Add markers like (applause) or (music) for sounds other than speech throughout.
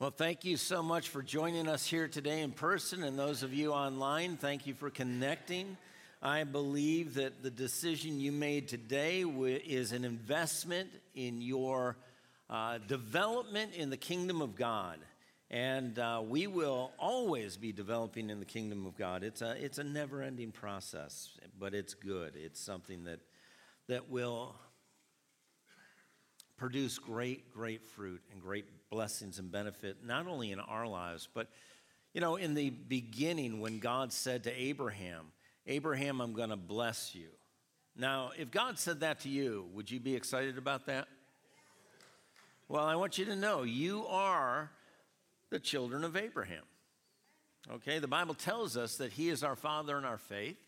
Well, thank you so much for joining us here today in person, and those of you online, thank you for connecting. I believe that the decision you made today is an investment in your uh, development in the kingdom of God. And uh, we will always be developing in the kingdom of God. It's a, it's a never ending process, but it's good. It's something that, that will produce great, great fruit and great blessings and benefit, not only in our lives, but, you know, in the beginning when God said to Abraham, Abraham, I'm going to bless you. Now, if God said that to you, would you be excited about that? Well, I want you to know you are the children of Abraham. Okay, the Bible tells us that he is our father in our faith,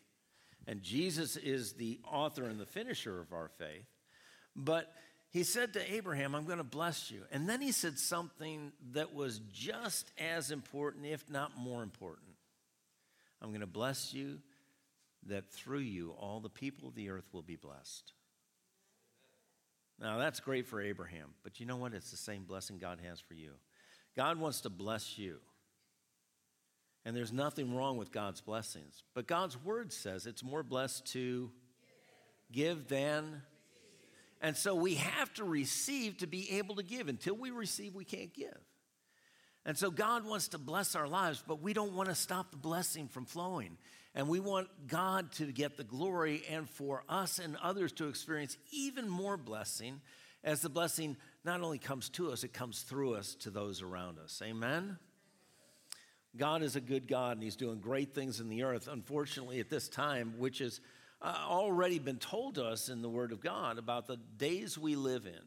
and Jesus is the author and the finisher of our faith. But he said to Abraham, I'm going to bless you. And then he said something that was just as important, if not more important. I'm going to bless you that through you all the people of the earth will be blessed. Now, that's great for Abraham, but you know what? It's the same blessing God has for you. God wants to bless you. And there's nothing wrong with God's blessings. But God's word says it's more blessed to give than and so we have to receive to be able to give. Until we receive, we can't give. And so God wants to bless our lives, but we don't want to stop the blessing from flowing. And we want God to get the glory and for us and others to experience even more blessing as the blessing not only comes to us, it comes through us to those around us. Amen? God is a good God and He's doing great things in the earth. Unfortunately, at this time, which is uh, already been told to us in the Word of God about the days we live in.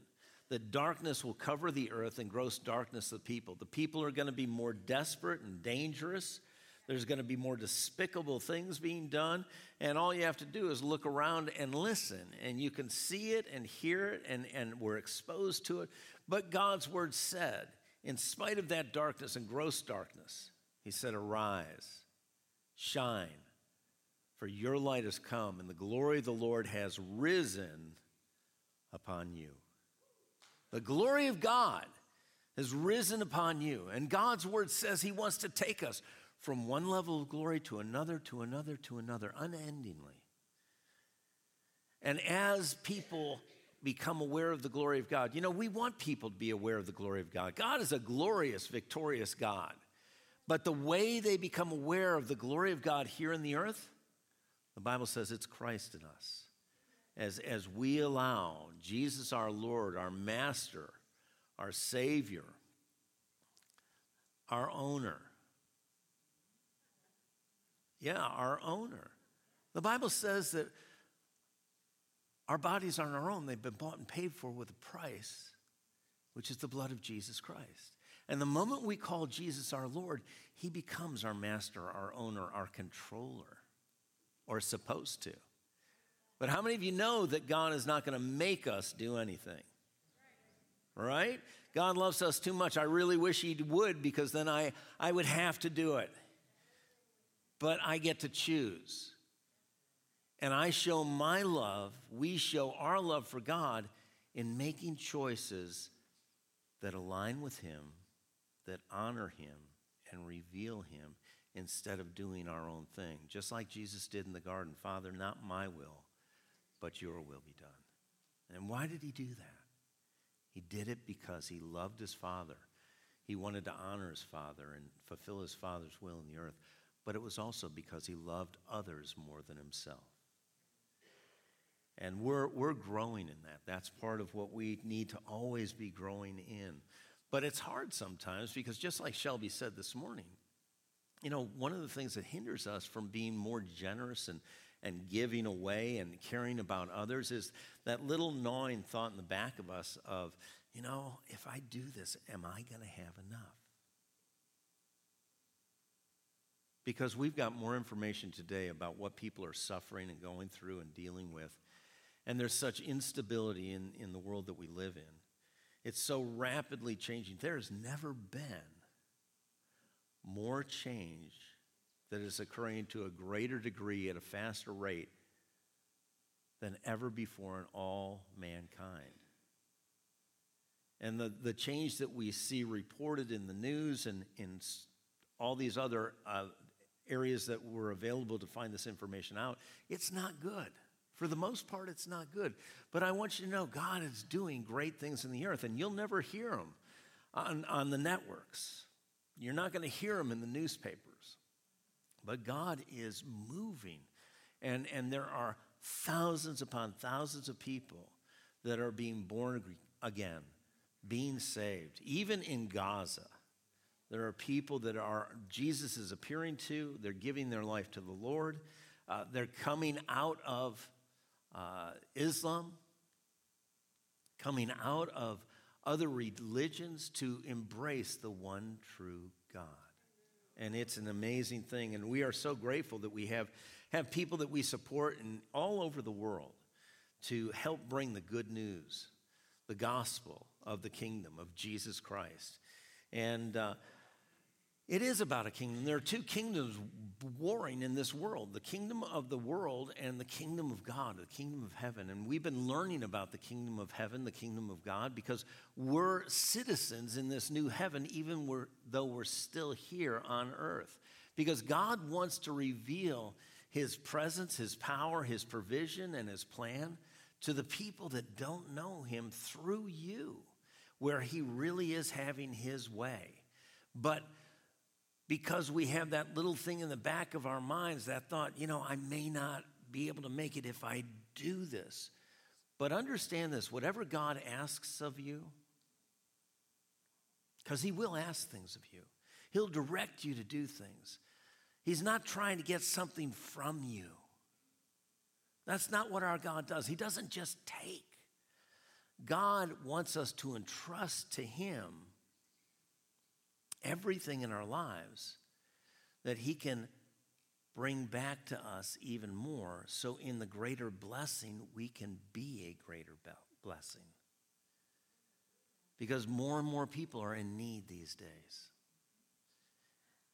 That darkness will cover the earth and gross darkness the people. The people are going to be more desperate and dangerous. There's going to be more despicable things being done. And all you have to do is look around and listen. And you can see it and hear it, and, and we're exposed to it. But God's word said, in spite of that darkness and gross darkness, He said, Arise, shine, for your light has come, and the glory of the Lord has risen upon you. The glory of God has risen upon you. And God's word says He wants to take us from one level of glory to another, to another, to another, unendingly. And as people become aware of the glory of God, you know, we want people to be aware of the glory of God. God is a glorious, victorious God. But the way they become aware of the glory of God here in the earth the Bible says it's Christ in us. As, as we allow Jesus, our Lord, our Master, our Savior, our owner, yeah, our owner. The Bible says that our bodies aren't our own, they've been bought and paid for with a price, which is the blood of Jesus Christ. And the moment we call Jesus our Lord, he becomes our master, our owner, our controller or supposed to. But how many of you know that God is not going to make us do anything? Right? God loves us too much. I really wish He would because then I, I would have to do it. But I get to choose. And I show my love, we show our love for God in making choices that align with Him, that honor Him, and reveal Him instead of doing our own thing, just like Jesus did in the garden. Father, not my will, but your will be done. And why did he do that? He did it because he loved his Father. He wanted to honor his Father and fulfill his Father's will in the earth. But it was also because he loved others more than himself. And we're, we're growing in that. That's part of what we need to always be growing in. But it's hard sometimes because, just like Shelby said this morning, you know, one of the things that hinders us from being more generous and, and giving away and caring about others is that little gnawing thought in the back of us of, you know, if I do this, am I going to have enough? Because we've got more information today about what people are suffering and going through and dealing with. And there's such instability in, in the world that we live in. It's so rapidly changing. There has never been more change that is occurring to a greater degree at a faster rate than ever before in all mankind. And the, the change that we see reported in the news and in all these other uh, areas that were available to find this information out, it's not good. For the most part, it's not good. But I want you to know God is doing great things in the earth, and you'll never hear them on, on the networks. You're not going to hear them in the newspapers. But God is moving, and, and there are thousands upon thousands of people that are being born again, being saved. Even in Gaza, there are people that are Jesus is appearing to. They're giving their life to the Lord. Uh, they're coming out of uh, Islam, coming out of other religions to embrace the one true God. And it's an amazing thing. And we are so grateful that we have, have people that we support in all over the world to help bring the good news, the gospel of the kingdom of Jesus Christ. And uh, it is about a kingdom. There are two kingdoms warring in this world the kingdom of the world and the kingdom of God, the kingdom of heaven. And we've been learning about the kingdom of heaven, the kingdom of God, because we're citizens in this new heaven, even we're, though we're still here on earth. Because God wants to reveal his presence, his power, his provision, and his plan to the people that don't know him through you, where he really is having his way. But because we have that little thing in the back of our minds, that thought, you know, I may not be able to make it if I do this. But understand this whatever God asks of you, because He will ask things of you, He'll direct you to do things. He's not trying to get something from you. That's not what our God does. He doesn't just take. God wants us to entrust to Him everything in our lives that He can bring back to us even more. So, in the greater blessing, we can be a greater blessing. Because more and more people are in need these days.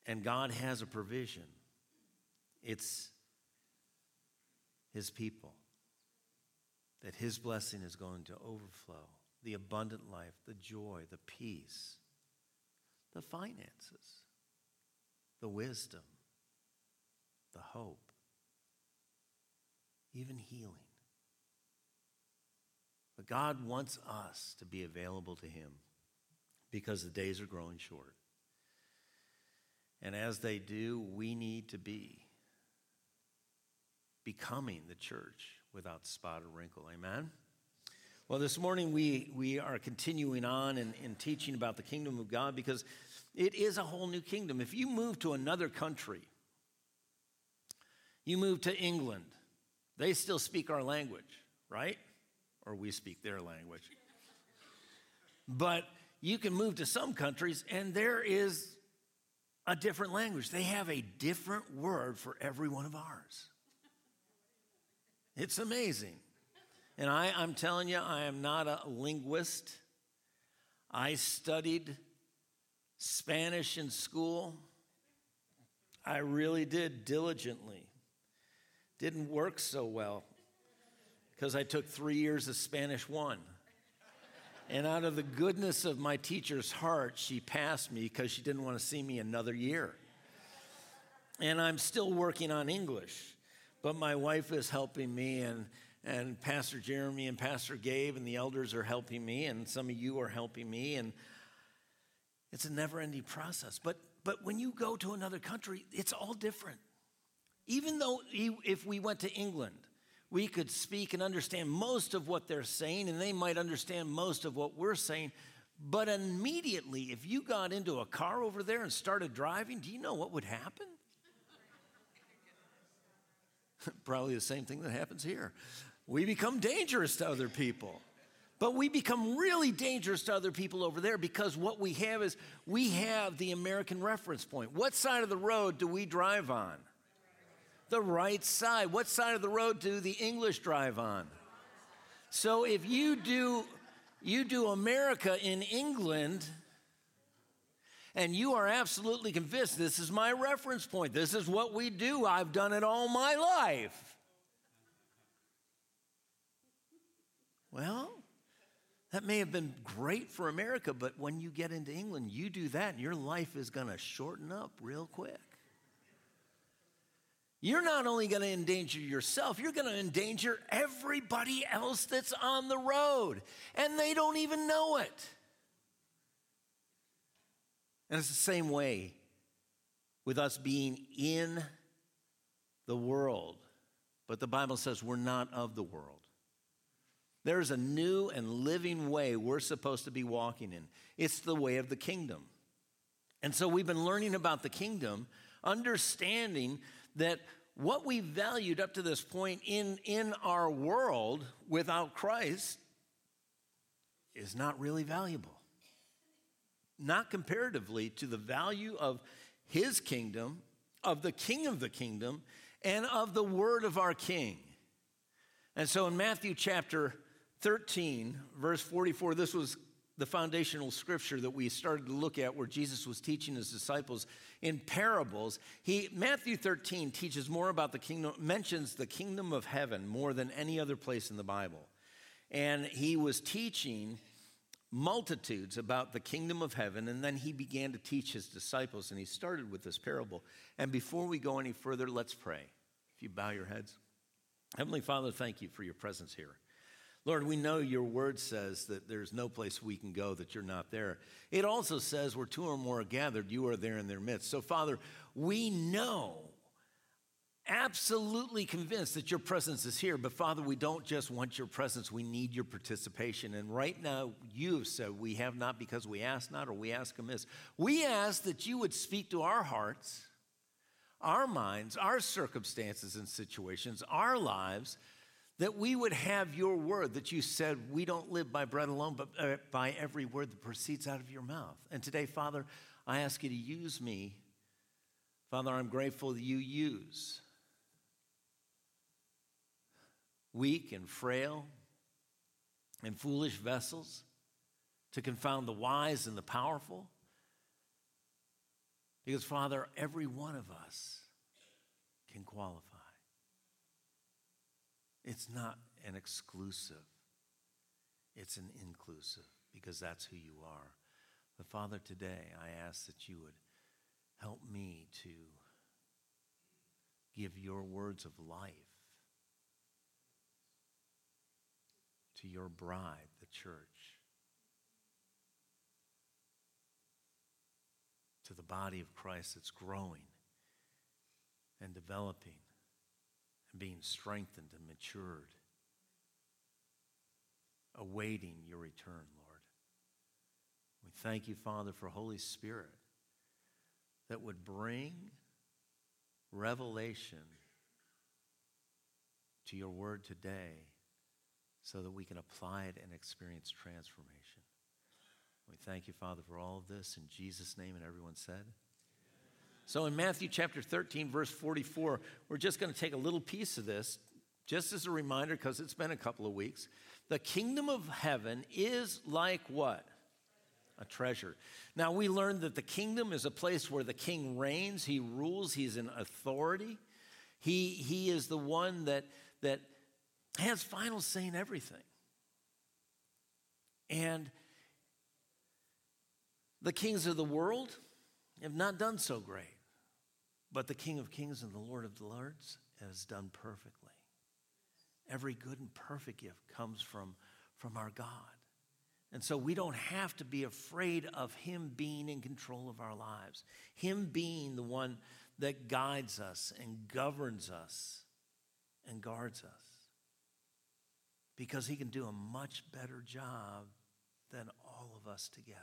And God has a provision. It's His people. That His blessing is going to overflow the abundant life, the joy, the peace the finances, the wisdom, the hope, even healing. But God wants us to be available to Him because the days are growing short. And as they do, we need to be becoming the church without spot or wrinkle. Amen? Well, this morning we, we are continuing on in, in teaching about the kingdom of God because it is a whole new kingdom. If you move to another country, you move to England, they still speak our language, right? Or we speak their language. But you can move to some countries and there is a different language. They have a different word for every one of ours. It's amazing. And I, I'm telling you, I am not a linguist. I studied Spanish in school. I really did diligently. Didn't work so well because I took three years of Spanish one. And out of the goodness of my teacher's heart, she passed me because she didn't want to see me another year. And I'm still working on English, but my wife is helping me, and and Pastor Jeremy and Pastor Gabe and the elders are helping me, and some of you are helping me, and it's a never ending process. But, but when you go to another country, it's all different. Even though if we went to England, we could speak and understand most of what they're saying, and they might understand most of what we're saying. But immediately, if you got into a car over there and started driving, do you know what would happen? (laughs) Probably the same thing that happens here we become dangerous to other people. But we become really dangerous to other people over there because what we have is we have the American reference point. What side of the road do we drive on? The right side. What side of the road do the English drive on? So if you do you do America in England and you are absolutely convinced this is my reference point. This is what we do. I've done it all my life. Well, That may have been great for America, but when you get into England, you do that, and your life is going to shorten up real quick. You're not only going to endanger yourself, you're going to endanger everybody else that's on the road, and they don't even know it. And it's the same way with us being in the world. But the Bible says we're not of the world. There's a new and living way we're supposed to be walking in. It's the way of the kingdom. And so we've been learning about the kingdom, understanding that what we valued up to this point in, in our world without Christ is not really valuable. Not comparatively to the value of his kingdom, of the king of the kingdom, and of the word of our king. And so in Matthew chapter 13, verse 44, this was the foundational scripture that we started to look at where Jesus was teaching his disciples in parables. He Matthew 13 teaches more about the kingdom, mentions the kingdom of heaven more than any other place in the Bible. And he was teaching multitudes about the kingdom of heaven, and then he began to teach his disciples, and he started with this parable. And before we go any further, let's pray. If you bow your heads. Heavenly Father, thank you for your presence here. Lord, we know your word says that there's no place we can go that you're not there. It also says where two or more are gathered, you are there in their midst. So, Father, we know, absolutely convinced that your presence is here. But, Father, we don't just want your presence, we need your participation. And right now, you have said we have not because we ask not or we ask amiss. We ask that you would speak to our hearts, our minds, our circumstances and situations, our lives that we would have your word that you said we don't live by bread alone, but uh, by every word that proceeds out of your mouth. And today, Father, I ask you to use me. Father, I'm grateful that you use weak and frail and foolish vessels to confound the wise and the powerful. Because, Father, every one of us can qualify. It's not an exclusive, it's an inclusive because that's who you are. But Father, today I ask that you would help me to give your words of life to your bride, the church, to the body of Christ that's growing and developing and being strengthened and matured, awaiting your return, Lord. We thank you, Father, for Holy Spirit that would bring revelation to your word today so that we can apply it and experience transformation. We thank you, Father, for all of this in Jesus' name. And everyone said, so in Matthew chapter 13, verse 44, we're just going to take a little piece of this, just as a reminder, because it's been a couple of weeks. The kingdom of heaven is like what? A treasure. Now, we learned that the kingdom is a place where the king reigns, he rules, he's in authority. He, he is the one that, that has final say in everything. And the kings of the world have not done so great. But the King of Kings and the Lord of Lords has done perfectly. Every good and perfect gift comes from, from our God. And so we don't have to be afraid of Him being in control of our lives, Him being the one that guides us and governs us and guards us. Because He can do a much better job than all of us together.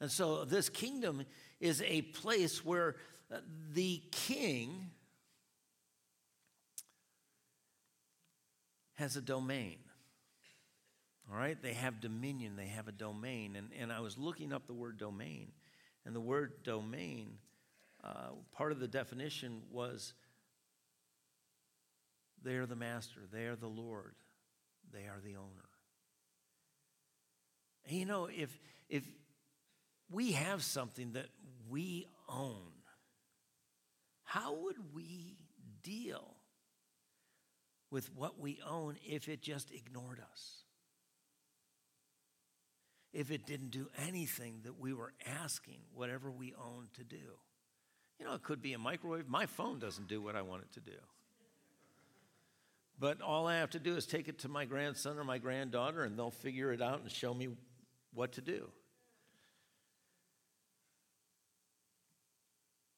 And so this kingdom is a place where the king has a domain. All right? They have dominion, they have a domain. And, and I was looking up the word domain, and the word domain, uh, part of the definition was they are the master, they are the Lord, they are the owner. You know, if, if we have something that we own, how would we deal with what we own if it just ignored us? if it didn't do anything that we were asking whatever we own to do. You know, it could be a microwave. My phone doesn't do what I want it to do. But all I have to do is take it to my grandson or my granddaughter, and they'll figure it out and show me what to do.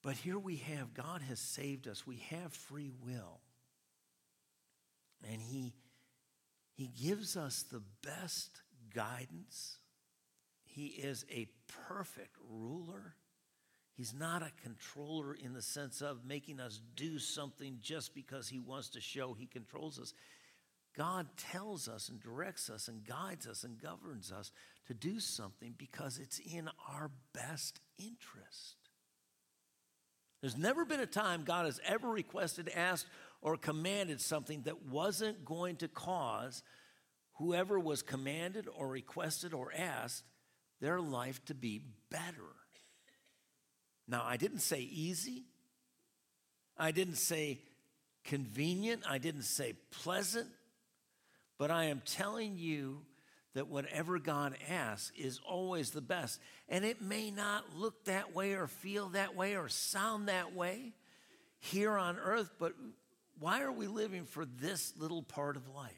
But here we have God has saved us. We have free will. And He, he gives us the best guidance. He is a perfect ruler. He's not a controller in the sense of making us do something just because he wants to show he controls us. God tells us and directs us and guides us and governs us to do something because it's in our best interest. There's never been a time God has ever requested, asked, or commanded something that wasn't going to cause whoever was commanded or requested or asked their life to be better. Now, I didn't say easy. I didn't say convenient. I didn't say pleasant. But I am telling you that whatever God asks is always the best. And it may not look that way or feel that way or sound that way here on earth, but why are we living for this little part of life?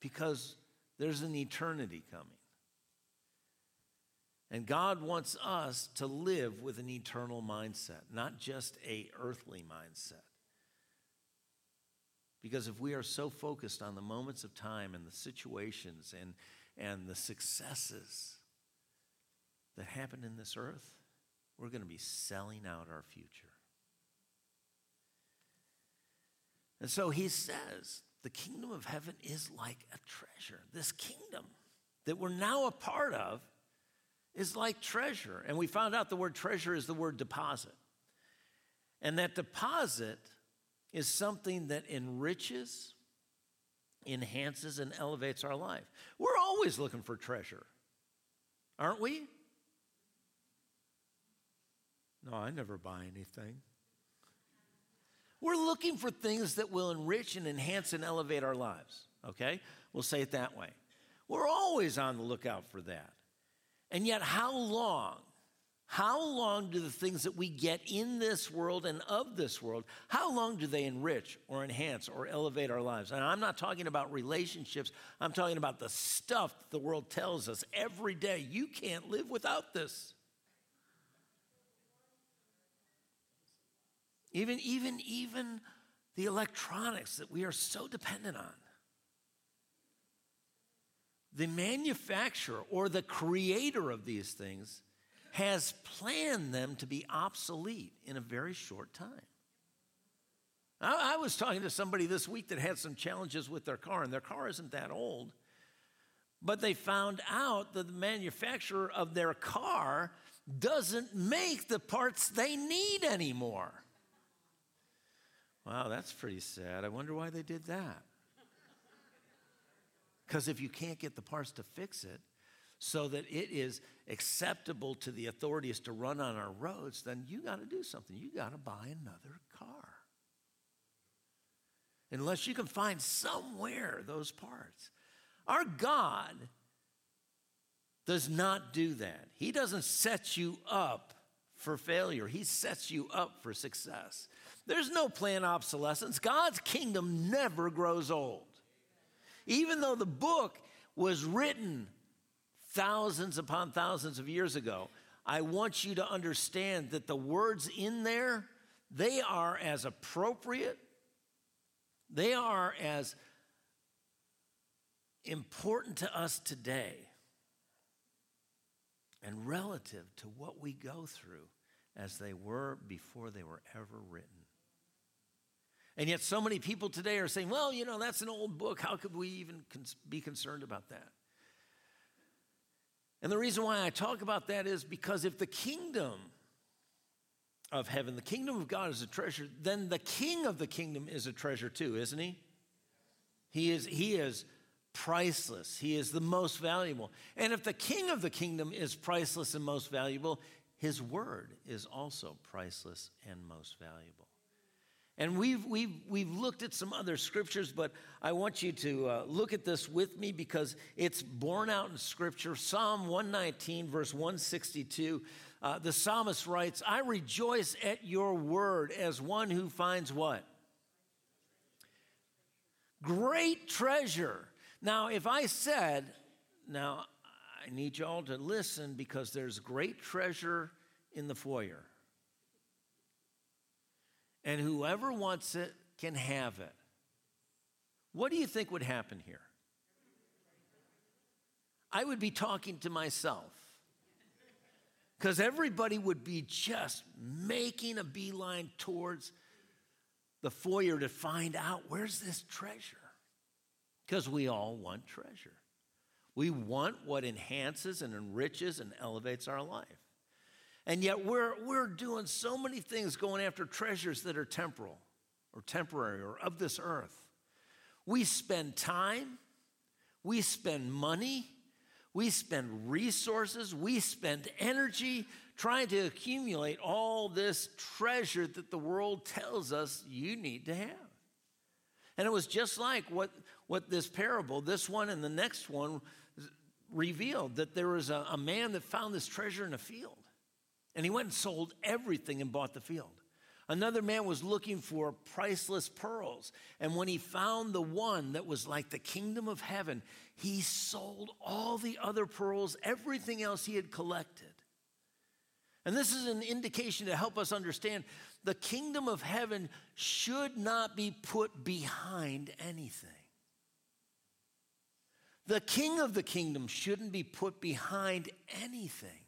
Because there's an eternity coming. And God wants us to live with an eternal mindset, not just a earthly mindset. Because if we are so focused on the moments of time and the situations and, and the successes that happen in this earth, we're going to be selling out our future. And so he says, the kingdom of heaven is like a treasure. This kingdom that we're now a part of is like treasure. And we found out the word treasure is the word deposit. And that deposit is something that enriches, enhances, and elevates our life. We're always looking for treasure, aren't we? No, I never buy anything. We're looking for things that will enrich and enhance and elevate our lives, okay? We'll say it that way. We're always on the lookout for that. And yet, how long? How long do the things that we get in this world and of this world, how long do they enrich or enhance or elevate our lives? And I'm not talking about relationships, I'm talking about the stuff the world tells us every day. You can't live without this. Even, even, even the electronics that we are so dependent on the manufacturer or the creator of these things has planned them to be obsolete in a very short time. I, I, was talking to somebody this week that had some challenges with their car, and their car isn't that old. But they found out that the manufacturer of their car doesn't make the parts they need anymore. Wow, that's pretty sad. I wonder why they did that. Because if you can't get the parts to fix it so that it is acceptable to the authorities to run on our roads, then you got to do something. You got to buy another car. Unless you can find somewhere those parts. Our God does not do that. He doesn't set you up for failure, He sets you up for success. There's no planned obsolescence. God's kingdom never grows old. Even though the book was written thousands upon thousands of years ago, I want you to understand that the words in there, they are as appropriate, they are as important to us today and relative to what we go through as they were before they were ever written. And yet, so many people today are saying, well, you know, that's an old book. How could we even be concerned about that? And the reason why I talk about that is because if the kingdom of heaven, the kingdom of God is a treasure, then the king of the kingdom is a treasure too, isn't he? He is, he is priceless. He is the most valuable. And if the king of the kingdom is priceless and most valuable, his word is also priceless and most valuable. And we've, we've, we've looked at some other scriptures, but I want you to uh, look at this with me because it's borne out in scripture. Psalm 119, verse 162. Uh, the psalmist writes, I rejoice at your word as one who finds what? Great treasure. Now, if I said, now I need y'all to listen because there's great treasure in the foyer and whoever wants it can have it. What do you think would happen here? I would be talking to myself because everybody would be just making a beeline towards the foyer to find out where's this treasure because we all want treasure. We want what enhances and enriches and elevates our life. And yet we're, we're doing so many things going after treasures that are temporal or temporary or of this earth. We spend time, we spend money, we spend resources, we spend energy trying to accumulate all this treasure that the world tells us you need to have. And it was just like what, what this parable, this one and the next one, revealed that there was a, a man that found this treasure in a field. And he went and sold everything and bought the field. Another man was looking for priceless pearls. And when he found the one that was like the kingdom of heaven, he sold all the other pearls, everything else he had collected. And this is an indication to help us understand the kingdom of heaven should not be put behind anything. The king of the kingdom shouldn't be put behind anything.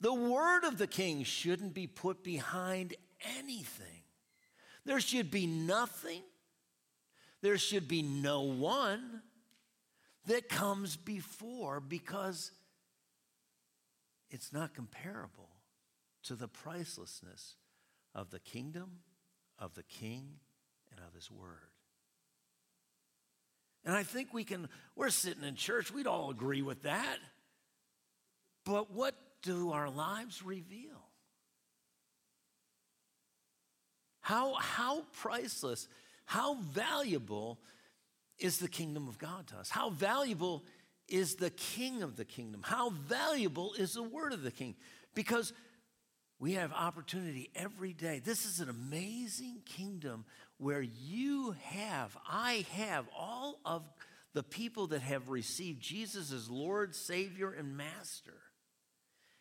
The word of the king shouldn't be put behind anything. There should be nothing, there should be no one that comes before because it's not comparable to the pricelessness of the kingdom, of the king, and of his word. And I think we can, we're sitting in church, we'd all agree with that. But what do our lives reveal? How, how priceless, how valuable is the kingdom of God to us? How valuable is the king of the kingdom? How valuable is the word of the king? Because we have opportunity every day. This is an amazing kingdom where you have, I have, all of the people that have received Jesus as Lord, Savior, and Master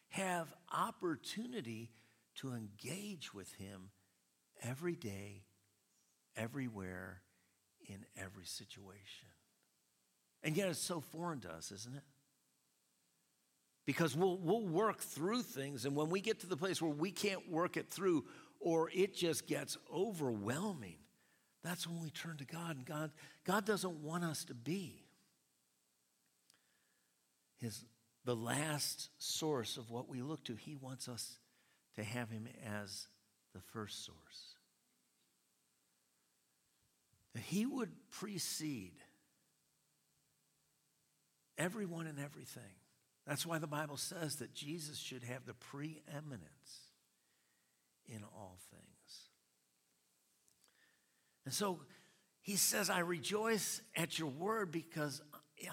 have opportunity to engage with Him every day, everywhere, in every situation. And yet it's so foreign to us, isn't it? Because we'll, we'll work through things, and when we get to the place where we can't work it through or it just gets overwhelming, that's when we turn to God. And God, God doesn't want us to be his the last source of what we look to. He wants us to have Him as the first source. That He would precede everyone and everything. That's why the Bible says that Jesus should have the preeminence in all things. And so he says, I rejoice at your word because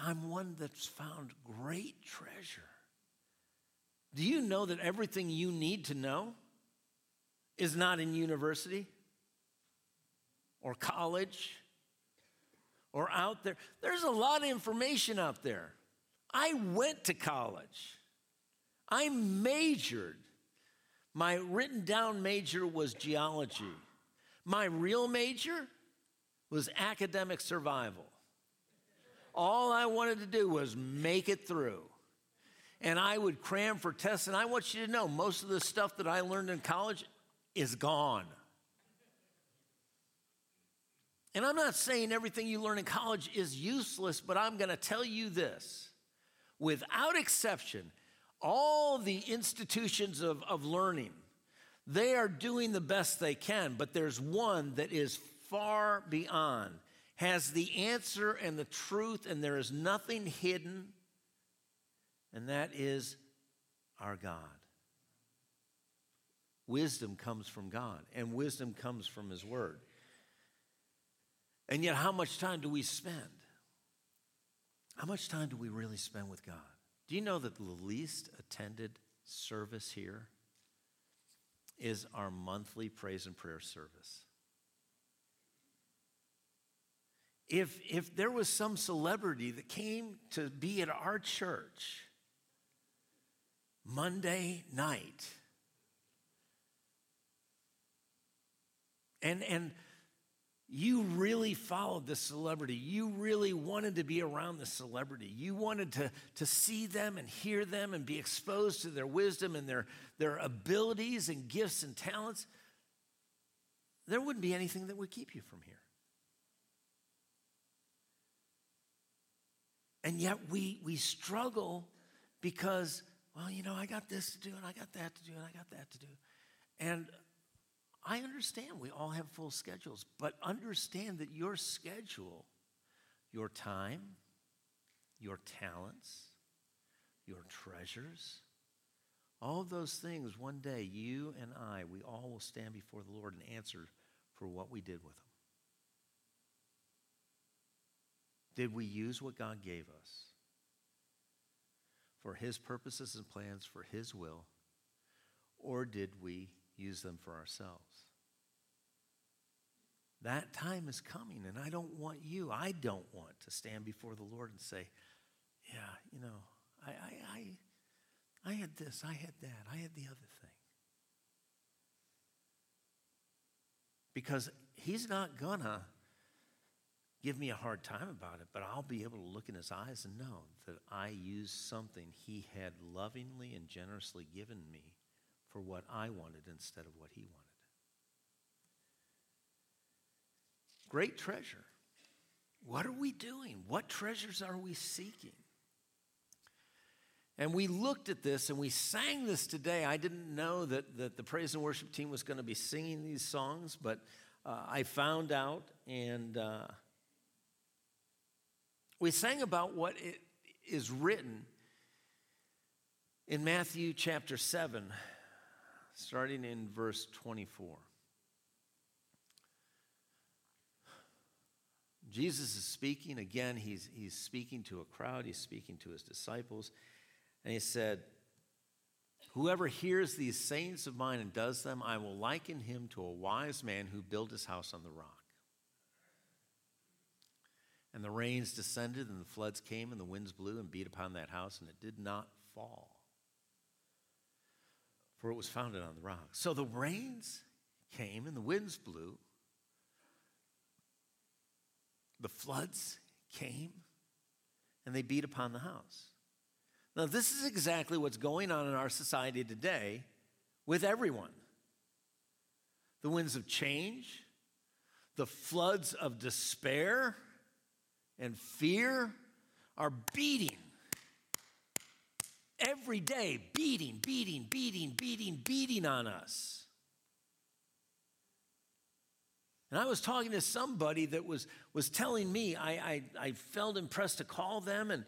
I'm one that's found great treasure. Do you know that everything you need to know is not in university or college or out there? There's a lot of information out there. I went to college, I majored. My written down major was geology. My real major was academic survival. All I wanted to do was make it through. And I would cram for tests. And I want you to know most of the stuff that I learned in college is gone. And I'm not saying everything you learn in college is useless, but I'm going to tell you this. Without exception, all the institutions of, of learning, they are doing the best they can, but there's one that is far beyond has the answer and the truth, and there is nothing hidden, and that is our God. Wisdom comes from God, and wisdom comes from His Word. And yet, how much time do we spend? How much time do we really spend with God? Do you know that the least attended service here is our monthly praise and prayer service? If, if there was some celebrity that came to be at our church Monday night, and, and you really followed this celebrity. You really wanted to be around the celebrity. You wanted to, to see them and hear them and be exposed to their wisdom and their, their abilities and gifts and talents. There wouldn't be anything that would keep you from here. And yet we, we struggle because, well, you know, I got this to do and I got that to do and I got that to do. And I understand we all have full schedules, but understand that your schedule, your time, your talents, your treasures, all those things, one day you and I, we all will stand before the Lord and answer for what we did with them. Did we use what God gave us for His purposes and plans, for His will, or did we use them for ourselves? That time is coming, and I don't want you, I don't want to stand before the Lord and say, Yeah, you know, I, I, I, I had this, I had that, I had the other thing. Because He's not gonna give me a hard time about it, but I'll be able to look in his eyes and know that I used something he had lovingly and generously given me for what I wanted instead of what he wanted. Great treasure. What are we doing? What treasures are we seeking? And we looked at this and we sang this today. I didn't know that, that the praise and worship team was going to be singing these songs, but uh, I found out and uh, we sang about what it is written in Matthew chapter 7, starting in verse 24. Jesus is speaking. Again, he's, he's speaking to a crowd, he's speaking to his disciples. And he said, Whoever hears these sayings of mine and does them, I will liken him to a wise man who built his house on the rock. And the rains descended, and the floods came, and the winds blew and beat upon that house, and it did not fall. For it was founded on the rock. So the rains came, and the winds blew. The floods came, and they beat upon the house. Now, this is exactly what's going on in our society today with everyone the winds of change, the floods of despair and fear are beating. Every day, beating, beating, beating, beating, beating on us. And I was talking to somebody that was, was telling me, I, I, I felt impressed to call them, and,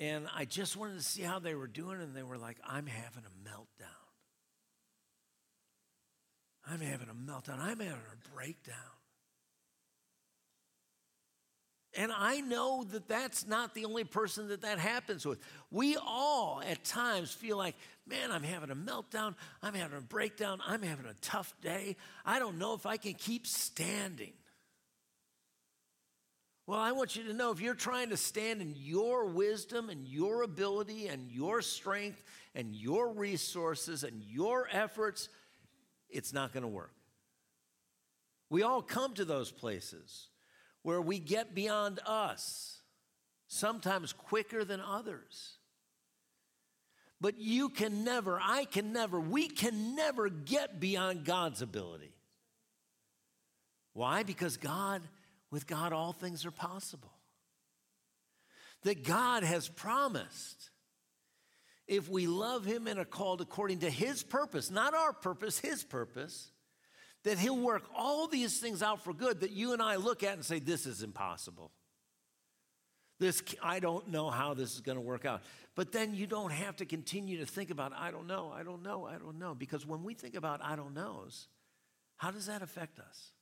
and I just wanted to see how they were doing, and they were like, I'm having a meltdown. I'm having a meltdown. I'm having a breakdown. And I know that that's not the only person that that happens with. We all at times feel like, man, I'm having a meltdown. I'm having a breakdown. I'm having a tough day. I don't know if I can keep standing. Well, I want you to know if you're trying to stand in your wisdom and your ability and your strength and your resources and your efforts, it's not going to work. We all come to those places where we get beyond us, sometimes quicker than others. But you can never, I can never, we can never get beyond God's ability. Why? Because God, with God, all things are possible. That God has promised if we love Him and are called according to His purpose, not our purpose, His purpose, that He'll work all these things out for good that you and I look at and say, This is impossible. This, I don't know how this is going to work out. But then you don't have to continue to think about, I don't know, I don't know, I don't know. Because when we think about I don't knows, how does that affect us?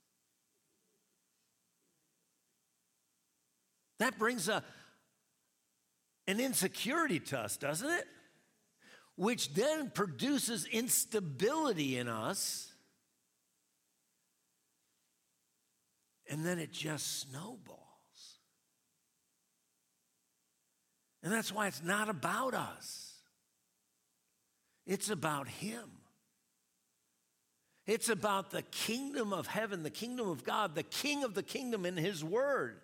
That brings a, an insecurity to us, doesn't it? Which then produces instability in us. And then it just snowballs. And that's why it's not about us, it's about Him. It's about the kingdom of heaven, the kingdom of God, the king of the kingdom in His word.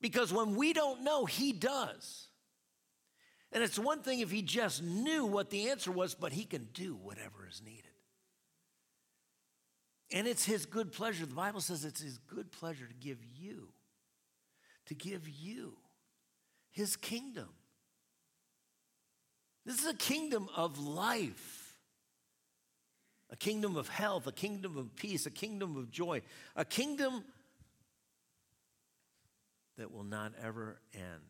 Because when we don't know, He does. And it's one thing if He just knew what the answer was, but He can do whatever is needed. And it's His good pleasure. The Bible says it's His good pleasure to give you, to give you his kingdom. This is a kingdom of life, a kingdom of health, a kingdom of peace, a kingdom of joy, a kingdom that will not ever end.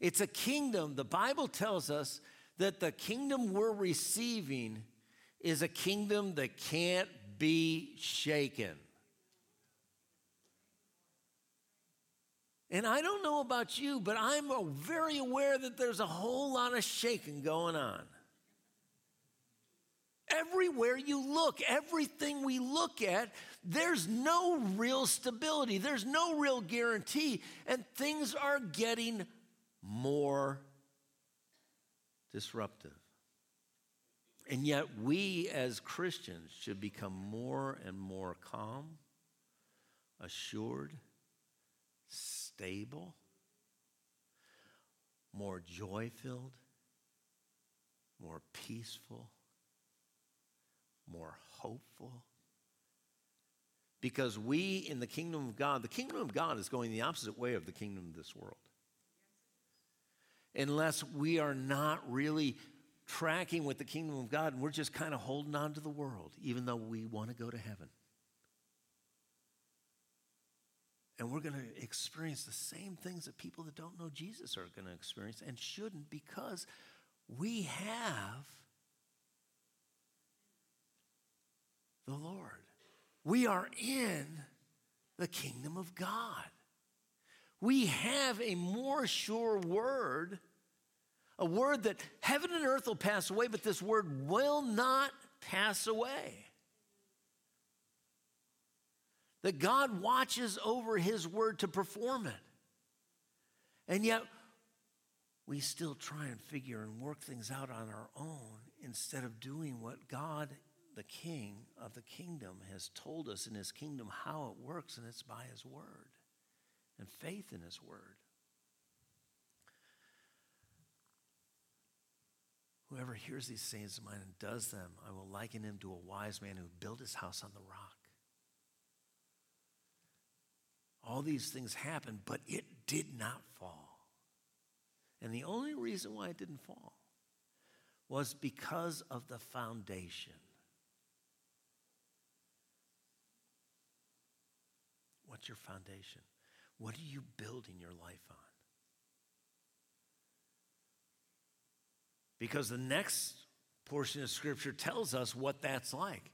It's a kingdom, the Bible tells us that the kingdom we're receiving is a kingdom that can't be shaken. And I don't know about you, but I'm very aware that there's a whole lot of shaking going on. Everywhere you look, everything we look at, there's no real stability, there's no real guarantee, and things are getting more disruptive. And yet, we as Christians should become more and more calm, assured, stable, more joy filled, more peaceful, more hopeful. Because we in the kingdom of God, the kingdom of God is going the opposite way of the kingdom of this world. Unless we are not really tracking with the kingdom of God and we're just kind of holding on to the world, even though we want to go to heaven. And we're going to experience the same things that people that don't know Jesus are going to experience and shouldn't because we have the Lord. We are in the kingdom of God. We have a more sure word, a word that heaven and earth will pass away, but this word will not pass away that God watches over his word to perform it. And yet, we still try and figure and work things out on our own instead of doing what God, the King of the kingdom, has told us in his kingdom how it works, and it's by his word and faith in his word. Whoever hears these sayings of mine and does them, I will liken him to a wise man who built his house on the rock. All these things happened, but it did not fall. And the only reason why it didn't fall was because of the foundation. What's your foundation? What are you building your life on? Because the next portion of Scripture tells us what that's like.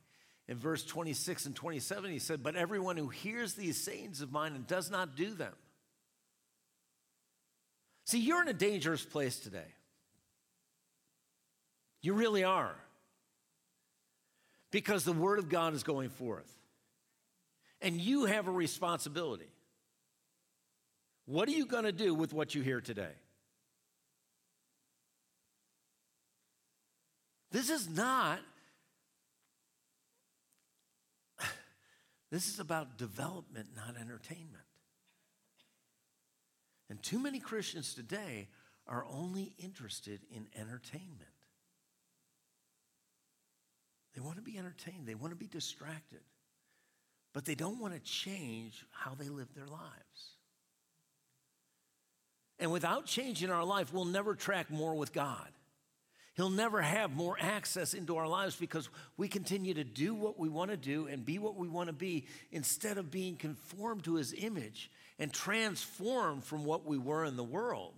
In verse 26 and 27, he said, But everyone who hears these sayings of mine and does not do them. See, you're in a dangerous place today. You really are. Because the word of God is going forth. And you have a responsibility. What are you going to do with what you hear today? This is not This is about development, not entertainment. And too many Christians today are only interested in entertainment. They want to be entertained, they want to be distracted, but they don't want to change how they live their lives. And without changing our life, we'll never track more with God. He'll never have more access into our lives because we continue to do what we want to do and be what we want to be instead of being conformed to his image and transformed from what we were in the world.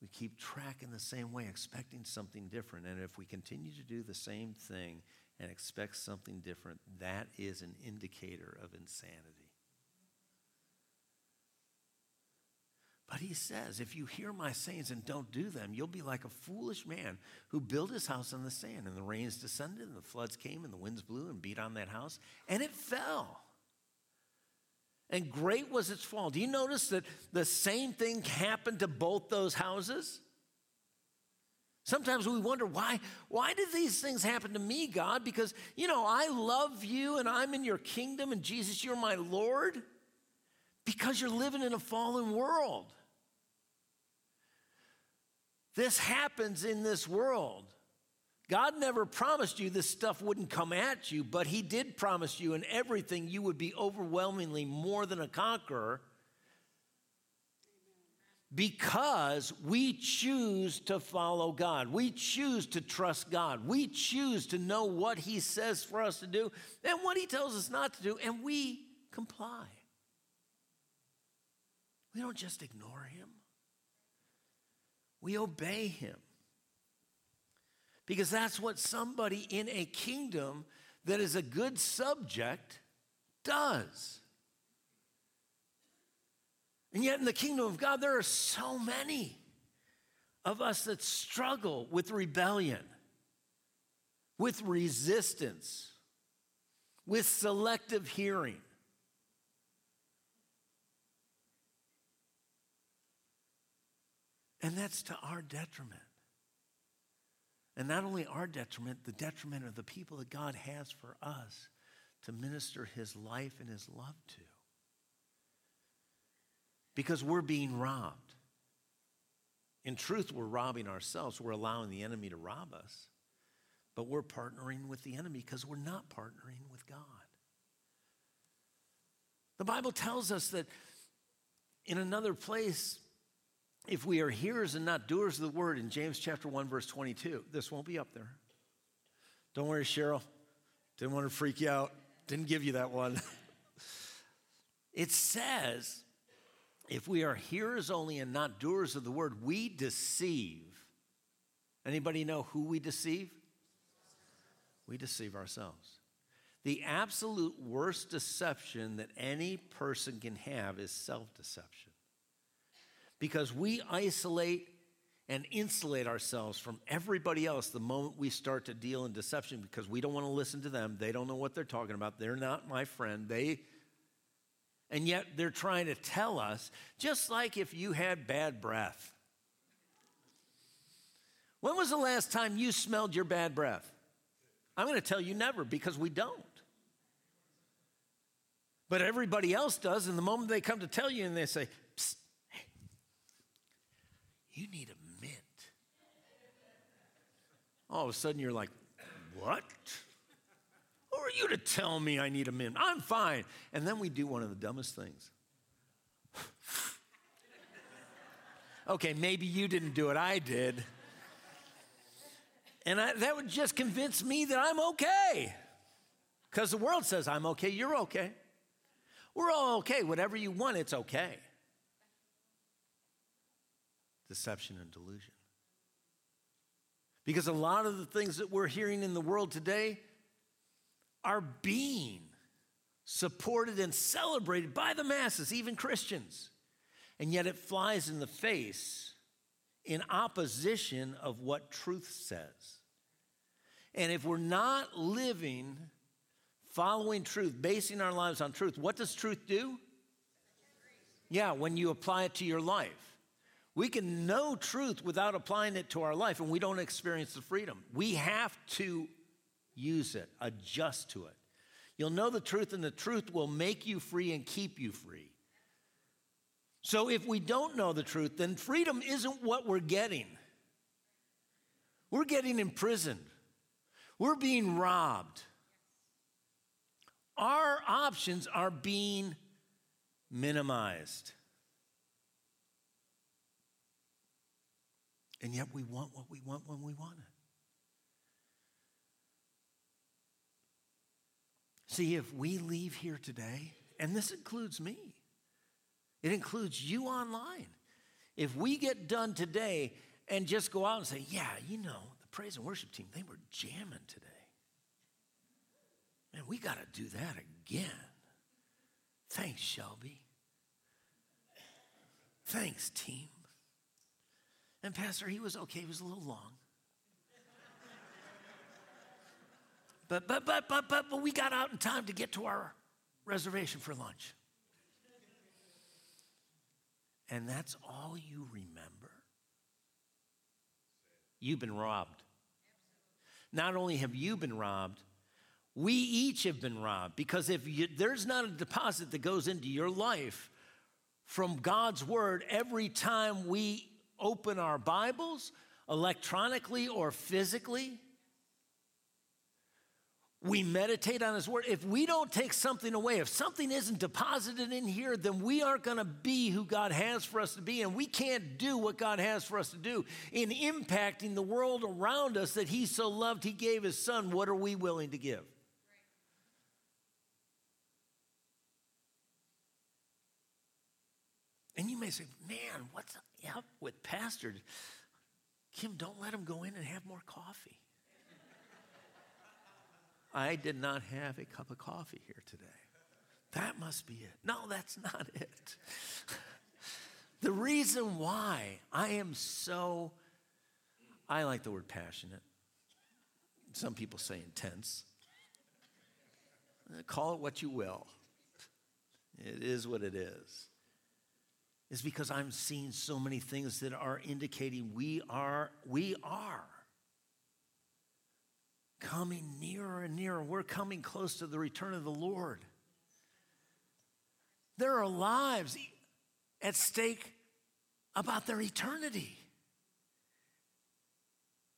We keep track in the same way, expecting something different. And if we continue to do the same thing and expect something different, that is an indicator of insanity. But he says, if you hear my sayings and don't do them, you'll be like a foolish man who built his house on the sand, and the rains descended, and the floods came, and the winds blew and beat on that house, and it fell. And great was its fall. Do you notice that the same thing happened to both those houses? Sometimes we wonder why, why did these things happen to me, God? Because, you know, I love you and I'm in your kingdom, and Jesus, you're my Lord. Because you're living in a fallen world. This happens in this world. God never promised you this stuff wouldn't come at you, but He did promise you in everything you would be overwhelmingly more than a conqueror because we choose to follow God. We choose to trust God. We choose to know what He says for us to do and what He tells us not to do, and we comply. We don't just ignore Him. We obey him. Because that's what somebody in a kingdom that is a good subject does. And yet, in the kingdom of God, there are so many of us that struggle with rebellion, with resistance, with selective hearing. And that's to our detriment. And not only our detriment, the detriment of the people that God has for us to minister his life and his love to. Because we're being robbed. In truth, we're robbing ourselves. We're allowing the enemy to rob us. But we're partnering with the enemy because we're not partnering with God. The Bible tells us that in another place, if we are hearers and not doers of the word in James chapter 1 verse 22 this won't be up there. Don't worry cheryl. Didn't want to freak you out. Didn't give you that one. (laughs) It says if we are hearers only and not doers of the word we deceive. Anybody know who we deceive? We deceive ourselves. The absolute worst deception that any person can have is self-deception because we isolate and insulate ourselves from everybody else the moment we start to deal in deception because we don't want to listen to them. They don't know what they're talking about. They're not my friend. They and yet they're trying to tell us just like if you had bad breath. When was the last time you smelled your bad breath? I'm going to tell you never because we don't. But everybody else does, and the moment they come to tell you and they say, you need a mint. All of a sudden, you're like, What? Who are you to tell me I need a mint? I'm fine. And then we do one of the dumbest things. (laughs) okay, maybe you didn't do it, I did. And I, that would just convince me that I'm okay. Because the world says I'm okay, you're okay. We're all okay. Whatever you want, it's okay deception and delusion. Because a lot of the things that we're hearing in the world today are being supported and celebrated by the masses, even Christians. And yet it flies in the face in opposition of what truth says. And if we're not living following truth, basing our lives on truth, what does truth do? Yeah, when you apply it to your life. We can know truth without applying it to our life, and we don't experience the freedom. We have to use it, adjust to it. You'll know the truth, and the truth will make you free and keep you free. So if we don't know the truth, then freedom isn't what we're getting. We're getting imprisoned, we're being robbed. Our options are being minimized. And yet we want what we want when we want it. See, if we leave here today and this includes me, it includes you online. If we get done today and just go out and say, yeah, you know, the praise and worship team, they were jamming today. Man, we got to do that again. Thanks, Shelby. Thanks, team. And Pastor, he was okay, he was a little long. But, but, but, but, but, but we got out in time to get to our reservation for lunch. And that's all you remember. You've been robbed. Not only have you been robbed, we each have been robbed because if you, there's not a deposit that goes into your life from God's word every time we open our Bibles, electronically or physically, we meditate on His Word. If we don't take something away, if something isn't deposited in here, then we aren't going to be who God has for us to be. And we can't do what God has for us to do in impacting the world around us that He so loved, He gave His Son. What are we willing to give? And you may say, man, what's up with Pastor? Kim, don't let him go in and have more coffee. I did not have a cup of coffee here today. That must be it. No, that's not it. the reason why I am so, I like the word passionate. Some people say intense. Call it what you will. It is what it is is because I'm seeing so many things that are indicating we are, we are coming nearer and nearer. We're coming close to the return of the Lord. There are lives at stake about their eternity.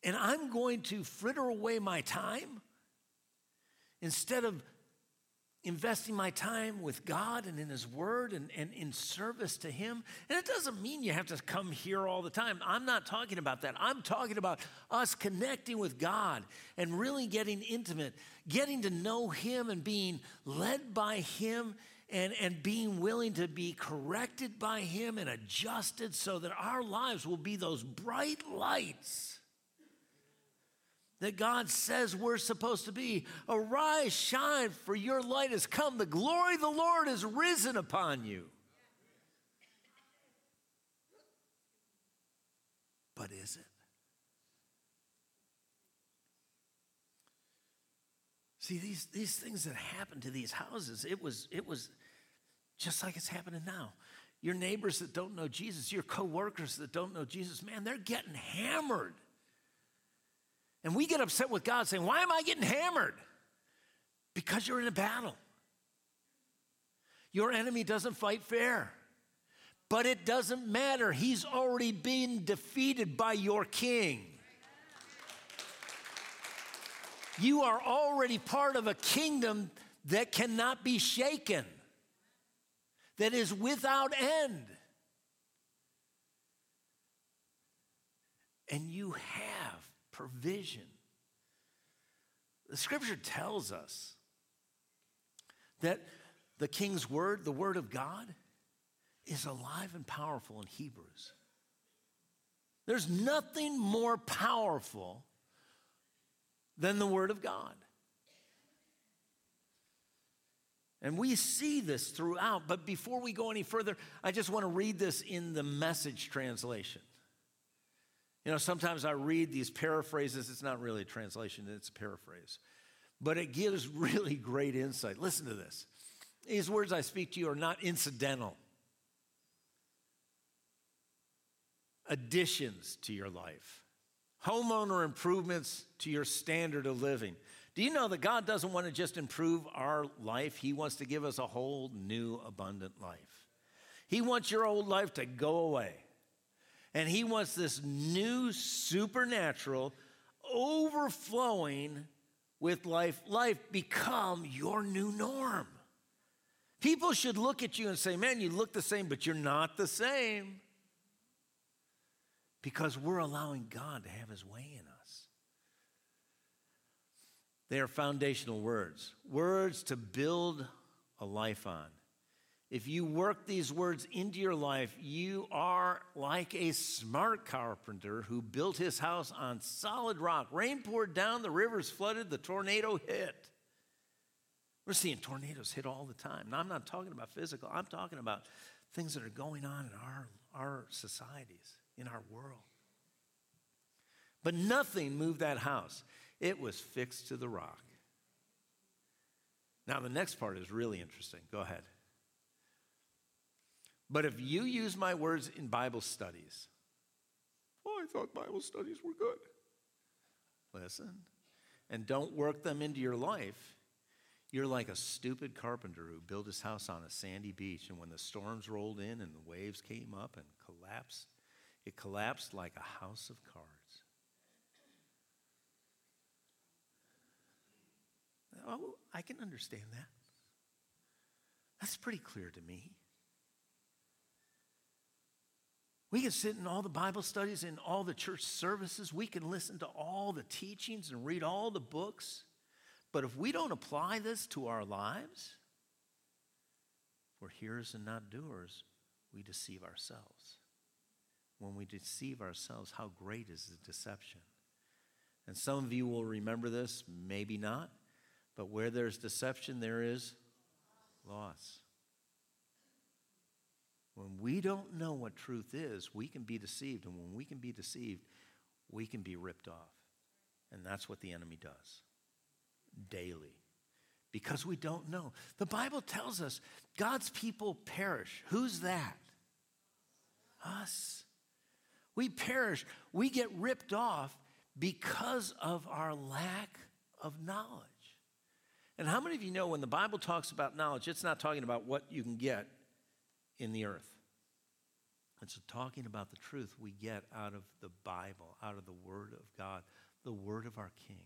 And I'm going to fritter away my time instead of investing my time with God and in His Word and, and in service to Him. And it doesn't mean you have to come here all the time. I'm not talking about that. I'm talking about us connecting with God and really getting intimate, getting to know Him and being led by Him. And, and being willing to be corrected by Him and adjusted so that our lives will be those bright lights that God says we're supposed to be. Arise, shine, for your light has come. The glory of the Lord is risen upon you. But is it? See, these, these things that happened to these houses, it was, it was just like it's happening now. Your neighbors that don't know Jesus, your coworkers that don't know Jesus, man, they're getting hammered. And we get upset with God saying, Why am I getting hammered? Because you're in a battle. Your enemy doesn't fight fair. But it doesn't matter. He's already been defeated by your king. You are already part of a kingdom that cannot be shaken, that is without end. And you have provision. The scripture tells us that the king's word, the word of God, is alive and powerful in Hebrews. There's nothing more powerful than the word of God. And we see this throughout, but before we go any further, I just want to read this in the message translation. You know, sometimes I read these paraphrases. It's not really a translation, it's a paraphrase. But it gives (laughs) really great insight. Listen to this. These words I speak to you are not incidental, additions to your life, homeowner improvements to your standard of living. Do you know that God doesn't want to just improve our life? He wants to give us a whole new, abundant life. He wants your old life to go away. And he wants this new supernatural, overflowing with life, life become your new norm. People should look at you and say, Man, you look the same, but you're not the same. Because we're allowing God to have his way in us. They are foundational words, words to build a life on. If you work these words into your life, you are like a smart carpenter who built his house on solid rock. Rain poured down, the rivers flooded, the tornado hit. We're seeing tornadoes hit all the time. Now, I'm not talking about physical, I'm talking about things that are going on in our, our societies, in our world. But nothing moved that house, it was fixed to the rock. Now, the next part is really interesting. Go ahead. But if you use my words in Bible studies, oh, I thought Bible studies were good. Listen, and don't work them into your life, you're like a stupid carpenter who built his house on a sandy beach, and when the storms rolled in and the waves came up and collapsed, it collapsed like a house of cards. Oh, I can understand that. That's pretty clear to me. We can sit in all the Bible studies, in all the church services. We can listen to all the teachings and read all the books. But if we don't apply this to our lives, we're hearers and not doers, we deceive ourselves. When we deceive ourselves, how great is the deception? And some of you will remember this, maybe not, but where there's deception, there is loss. When we don't know what truth is, we can be deceived. And when we can be deceived, we can be ripped off. And that's what the enemy does daily because we don't know. The Bible tells us God's people perish. Who's that? Us. We perish. We get ripped off because of our lack of knowledge. And how many of you know when the Bible talks about knowledge, it's not talking about what you can get, in the earth. And so, talking about the truth we get out of the Bible, out of the Word of God, the Word of our King.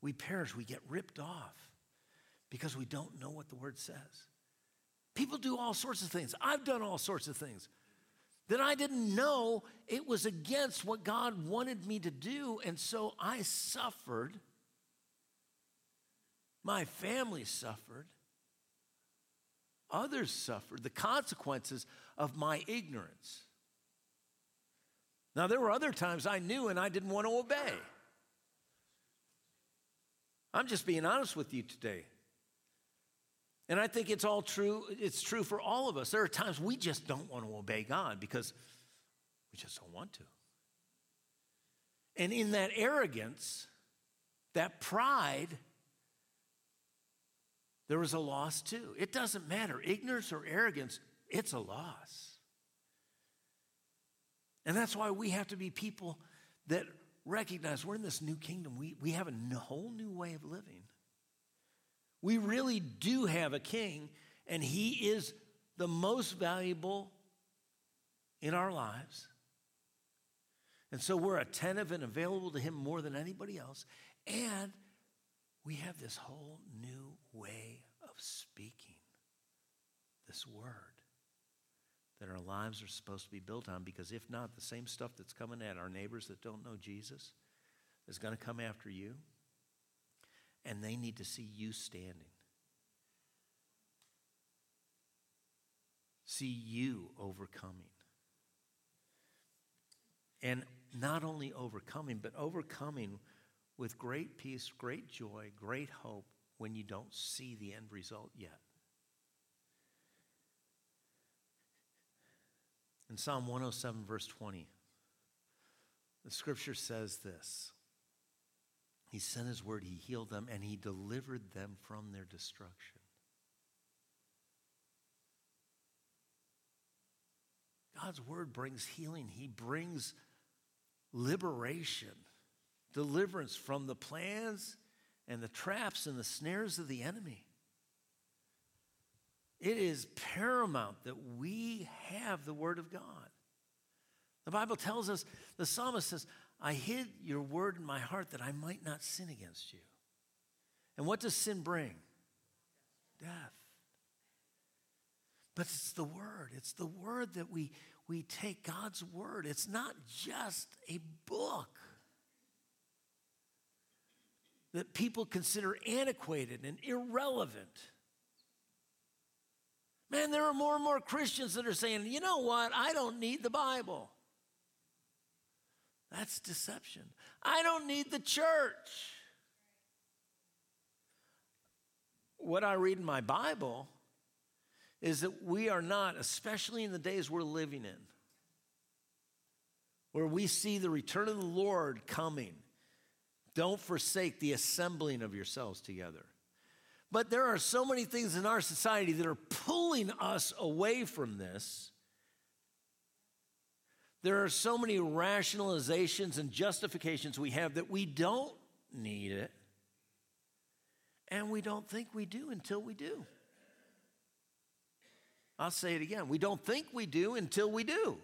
We perish, we get ripped off because we don't know what the Word says. People do all sorts of things. I've done all sorts of things that I didn't know it was against what God wanted me to do, and so I suffered. My family suffered. Others suffered the consequences of my ignorance. Now, there were other times I knew and I didn't want to obey. I'm just being honest with you today. And I think it's all true, it's true for all of us. There are times we just don't want to obey God because we just don't want to. And in that arrogance, that pride, there was a loss too. It doesn't matter, ignorance or arrogance, it's a loss. And that's why we have to be people that recognize we're in this new kingdom. We, we have a whole new way of living. We really do have a king, and he is the most valuable in our lives. And so we're attentive and available to him more than anybody else. And we have this whole new way of speaking this word that our lives are supposed to be built on because if not, the same stuff that's coming at our neighbors that don't know Jesus is going to come after you, and they need to see you standing. See you overcoming. And not only overcoming, but overcoming with great peace, great joy, great hope when you don't see the end result yet. In Psalm 107, verse 20, the scripture says this He sent His word, He healed them, and He delivered them from their destruction. God's word brings healing, He brings liberation deliverance from the plans and the traps and the snares of the enemy. It is paramount that we have the Word of God. The Bible tells us, the psalmist says, I hid your word in my heart that I might not sin against you. And what does sin bring? Death. But it's the word. It's the word that we, we take God's word. It's not just a book that people consider antiquated and irrelevant. Man, there are more and more Christians that are saying, you know what? I don't need the Bible. That's deception. I don't need the church. What I read in my Bible is that we are not, especially in the days we're living in, where we see the return of the Lord coming. Don't forsake the assembling of yourselves together. But there are so many things in our society that are pulling us away from this. There are so many rationalizations and justifications we have that we don't need it. And we don't think we do until we do. I'll say it again. We don't think we do until we do.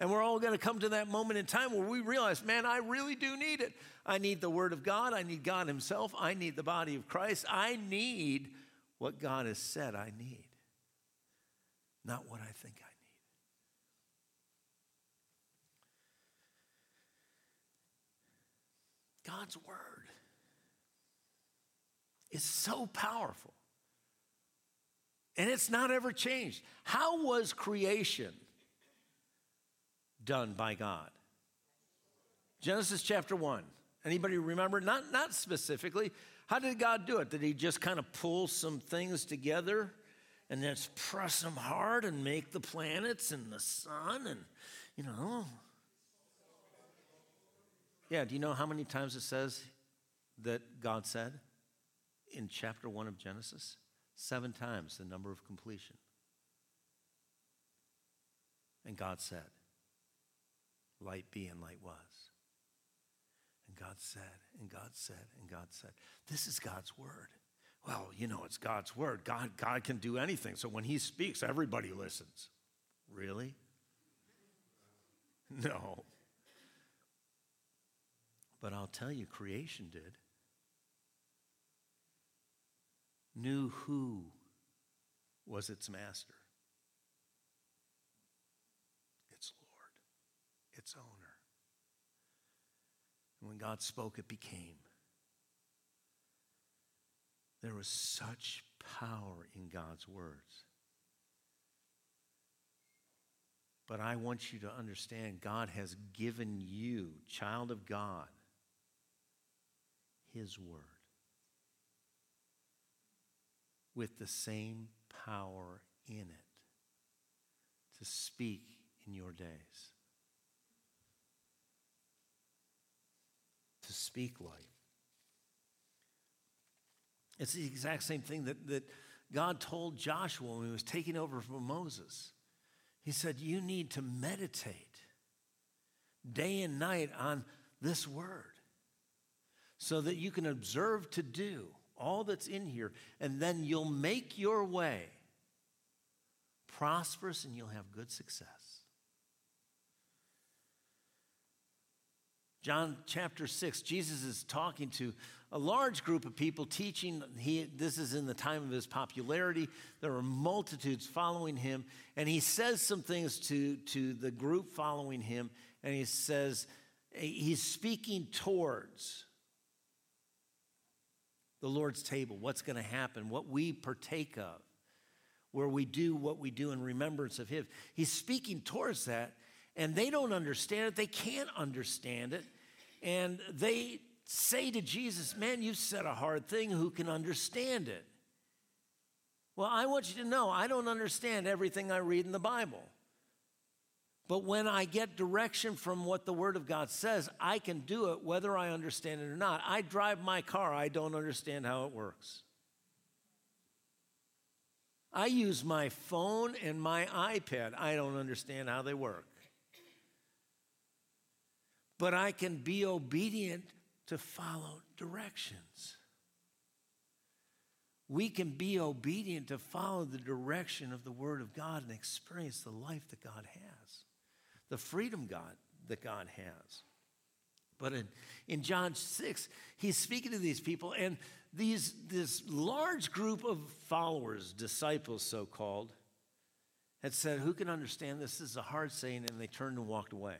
And we're all going to come to that moment in time where we realize, man, I really do need it. I need the Word of God. I need God Himself. I need the body of Christ. I need what God has said I need, not what I think I need. God's Word is so powerful. And it's not ever changed. How was creation done by God? Genesis chapter 1. Anybody remember? Not, not specifically. How did God do it? Did he just kind of pull some things together and then press them hard and make the planets and the sun and, you know? Yeah, do you know how many times it says that God said in chapter 1 of Genesis? Seven times the number of completion. And God said, Light be, and light was. And God said, and God said, and God said. This is God's word. Well, you know, it's God's word. God, God can do anything. So when he speaks, everybody listens. Really? (laughs) No. But I'll tell you, creation did. knew who was its master its Lord, its owner. And when God spoke, it became. There was such power in God's words. But I want you to understand God has given you, child of God, His word with the same power in it to speak in your days, to speak life. It's the exact same thing that, that God told Joshua when he was taking over from Moses. He said, You need to meditate day and night on this word so that you can observe to do all that's in here, and then you'll make your way prosperous and you'll have good success. John chapter 6, Jesus is talking to a large group of people teaching. He, this is in the time of his popularity. There are multitudes following him. And he says some things to, to the group following him. And he says, he's speaking towards the Lord's table, what's going to happen, what we partake of, where we do what we do in remembrance of Him. He's speaking towards that, and they don't understand it. They can't understand it. And they say to Jesus, Man, you've said a hard thing. Who can understand it? Well, I want you to know I don't understand everything I read in the Bible. But when I get direction from what the Word of God says, I can do it whether I understand it or not. I drive my car, I don't understand how it works. I use my phone and my iPad, I don't understand how they work. But I can be obedient to follow directions. We can be obedient to follow the direction of the Word of God and experience the life that God has the freedom God that God has. But in, in John 6, he's speaking to these people, and these, this large group of followers, disciples so called, had said, Who can understand this? This is a hard saying, and they turned and walked away.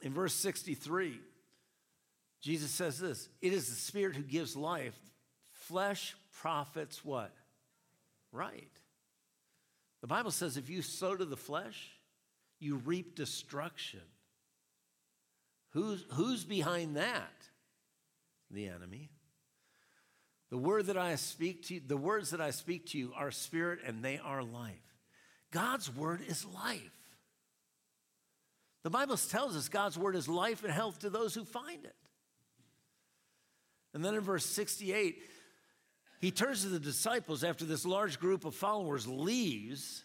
In verse 63, Jesus says this It is the Spirit who gives life. Flesh profits what? right. The Bible says if you sow to the flesh, you reap destruction. Who's, who's behind that? The enemy. The word that I speak to you, the words that I speak to you are spirit and they are life. God's word is life. The Bible tells us God's word is life and health to those who find it. And then in verse 68, he turns to the disciples after this large group of followers leaves,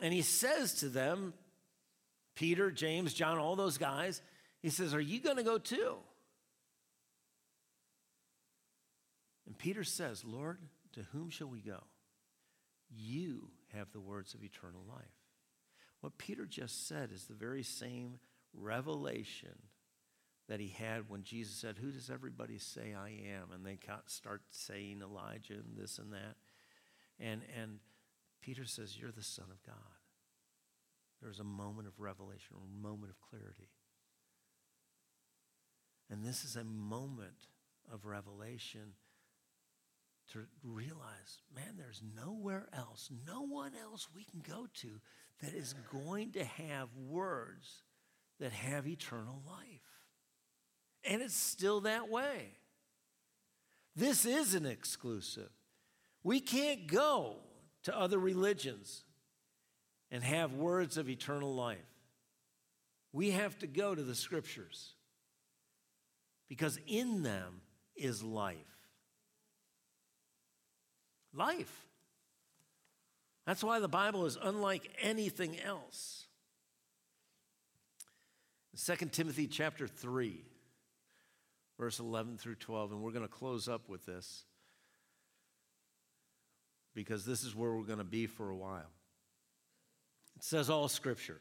and he says to them, Peter, James, John, all those guys, he says, Are you going to go too? And Peter says, Lord, to whom shall we go? You have the words of eternal life. What Peter just said is the very same revelation that he had when Jesus said, Who does everybody say I am? And they start saying Elijah and this and that. And, and Peter says, You're the Son of God. There's a moment of revelation, a moment of clarity. And this is a moment of revelation to realize, man, there's nowhere else, no one else we can go to that is going to have words that have eternal life. And it's still that way. This is an exclusive. We can't go to other religions and have words of eternal life. We have to go to the scriptures because in them is life. Life. That's why the Bible is unlike anything else. 2 Timothy chapter 3 verse 11 through 12, and we're going to close up with this because this is where we're going to be for a while. It says all scripture.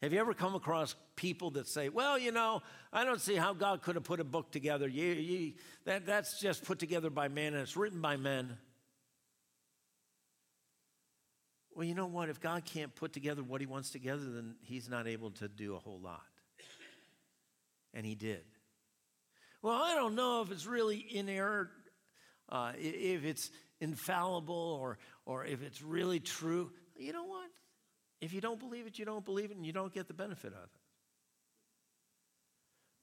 Have you ever come across people that say, well, you know, I don't see how God could have put a book together. You, you, that, that's just put together by man and it's written by men. Well, you know what? If God can't put together what he wants together, then he's not able to do a whole lot. And he did. Well, I don't know if it's really inerrant, uh, if it's infallible, or, or if it's really true. You know what? If you don't believe it, you don't believe it, and you don't get the benefit of it.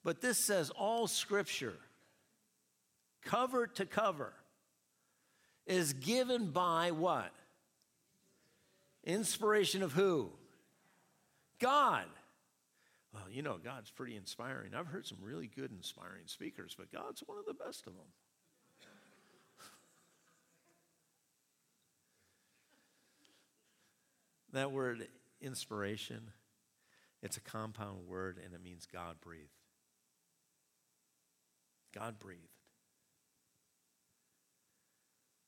But this says all scripture, cover to cover, is given by what? Inspiration of who? God. Well, you know, God's pretty inspiring. I've heard some really good, inspiring speakers, but God's one of the best of them. that word inspiration, it's a compound word and it means God breathed. God breathed.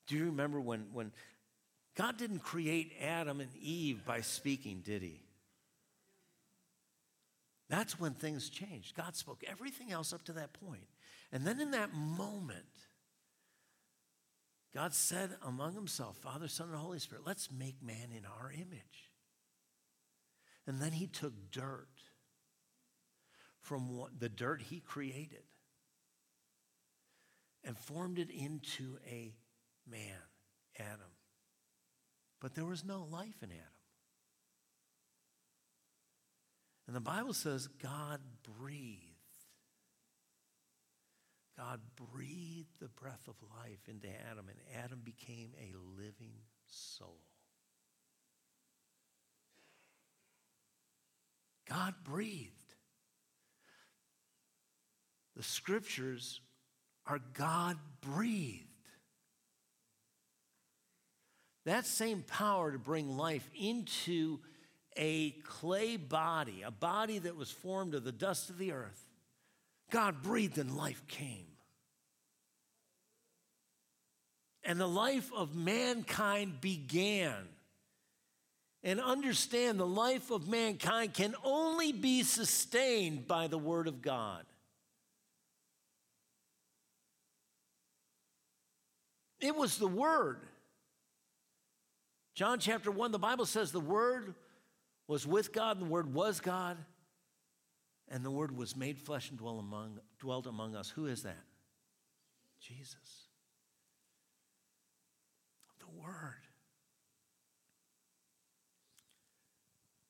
Do you remember when, when God didn't create Adam and Eve by speaking, did he? That's when things changed. God spoke everything else up to that point. And then in that moment, God said among himself, Father, Son, and Holy Spirit, let's make man in our image. And then he took dirt from what, the dirt he created and formed it into a man, Adam. But there was no life in Adam. And the Bible says God breathed. God breathed the breath of life into Adam, and Adam became a living soul. God breathed. The scriptures are God breathed. That same power to bring life into a clay body, a body that was formed of the dust of the earth. God breathed and life came. And the life of mankind began. And understand the life of mankind can only be sustained by the Word of God. It was the Word. John chapter 1, the Bible says the Word was with God, and the Word was God, and the Word was made flesh and dwell among, dwelt among us. Who is that? Jesus. The Word.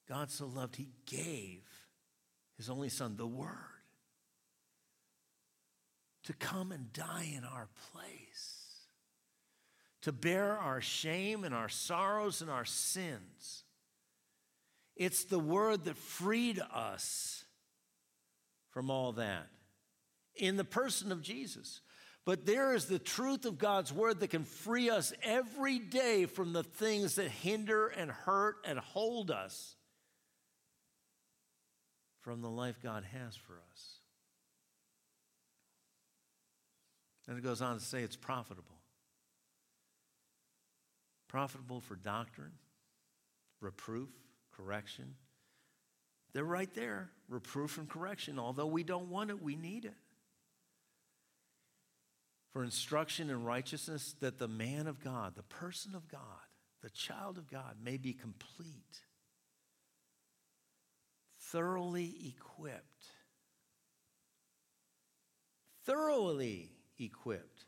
God so loved, He gave His only Son, the Word, to come and die in our place, to bear our shame and our sorrows and our sins. It's the Word that freed us from all that in the person of Jesus. But there is the truth of God's word that can free us every day from the things that hinder and hurt and hold us from the life God has for us. And it goes on to say it's profitable. Profitable for doctrine, reproof, correction. They're right there, reproof and correction. Although we don't want it, we need it for instruction in righteousness, that the man of God, the person of God, the child of God may be complete, thoroughly equipped. Thoroughly equipped.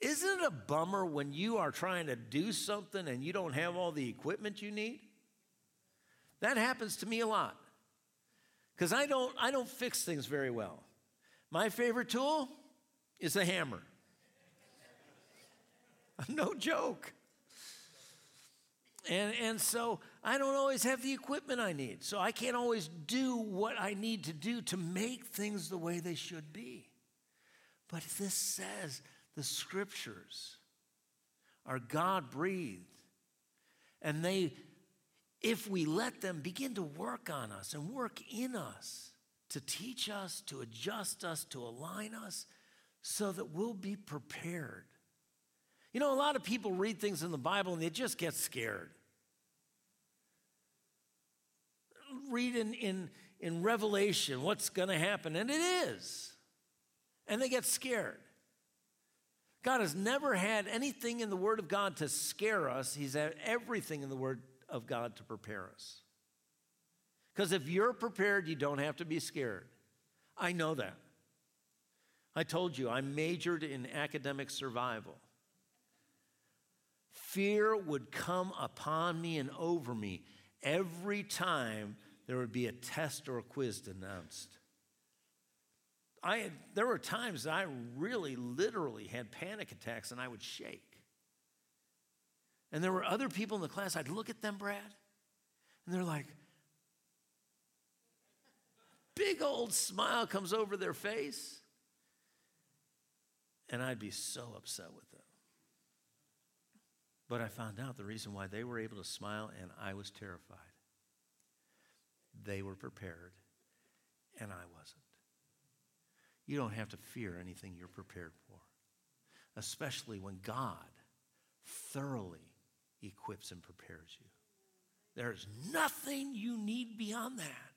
Isn't it a bummer when you are trying to do something and you don't have all the equipment you need? That happens to me a lot. Because I don't, I don't fix things very well. My favorite tool is a hammer. (laughs) no joke. And, and so I don't always have the equipment I need. So I can't always do what I need to do to make things the way they should be. But this says the scriptures are God breathed. And they, if we let them begin to work on us and work in us, to teach us, to adjust us, to align us, so that we'll be prepared you know, a lot of people read things in the Bible and they just get scared. Read in, in, in Revelation what's going to happen, and it is. And they get scared. God has never had anything in the Word of God to scare us, He's had everything in the Word of God to prepare us. Because if you're prepared, you don't have to be scared. I know that. I told you, I majored in academic survival fear would come upon me and over me every time there would be a test or a quiz announced. I had, there were times that I really literally had panic attacks and I would shake. And there were other people in the class, I'd look at them, Brad, and they're like, big old smile comes over their face. And I'd be so upset with them. But I found out the reason why they were able to smile and I was terrified. They were prepared and I wasn't. You don't have to fear anything you're prepared for, especially when God thoroughly equips and prepares you. There's nothing you need beyond that.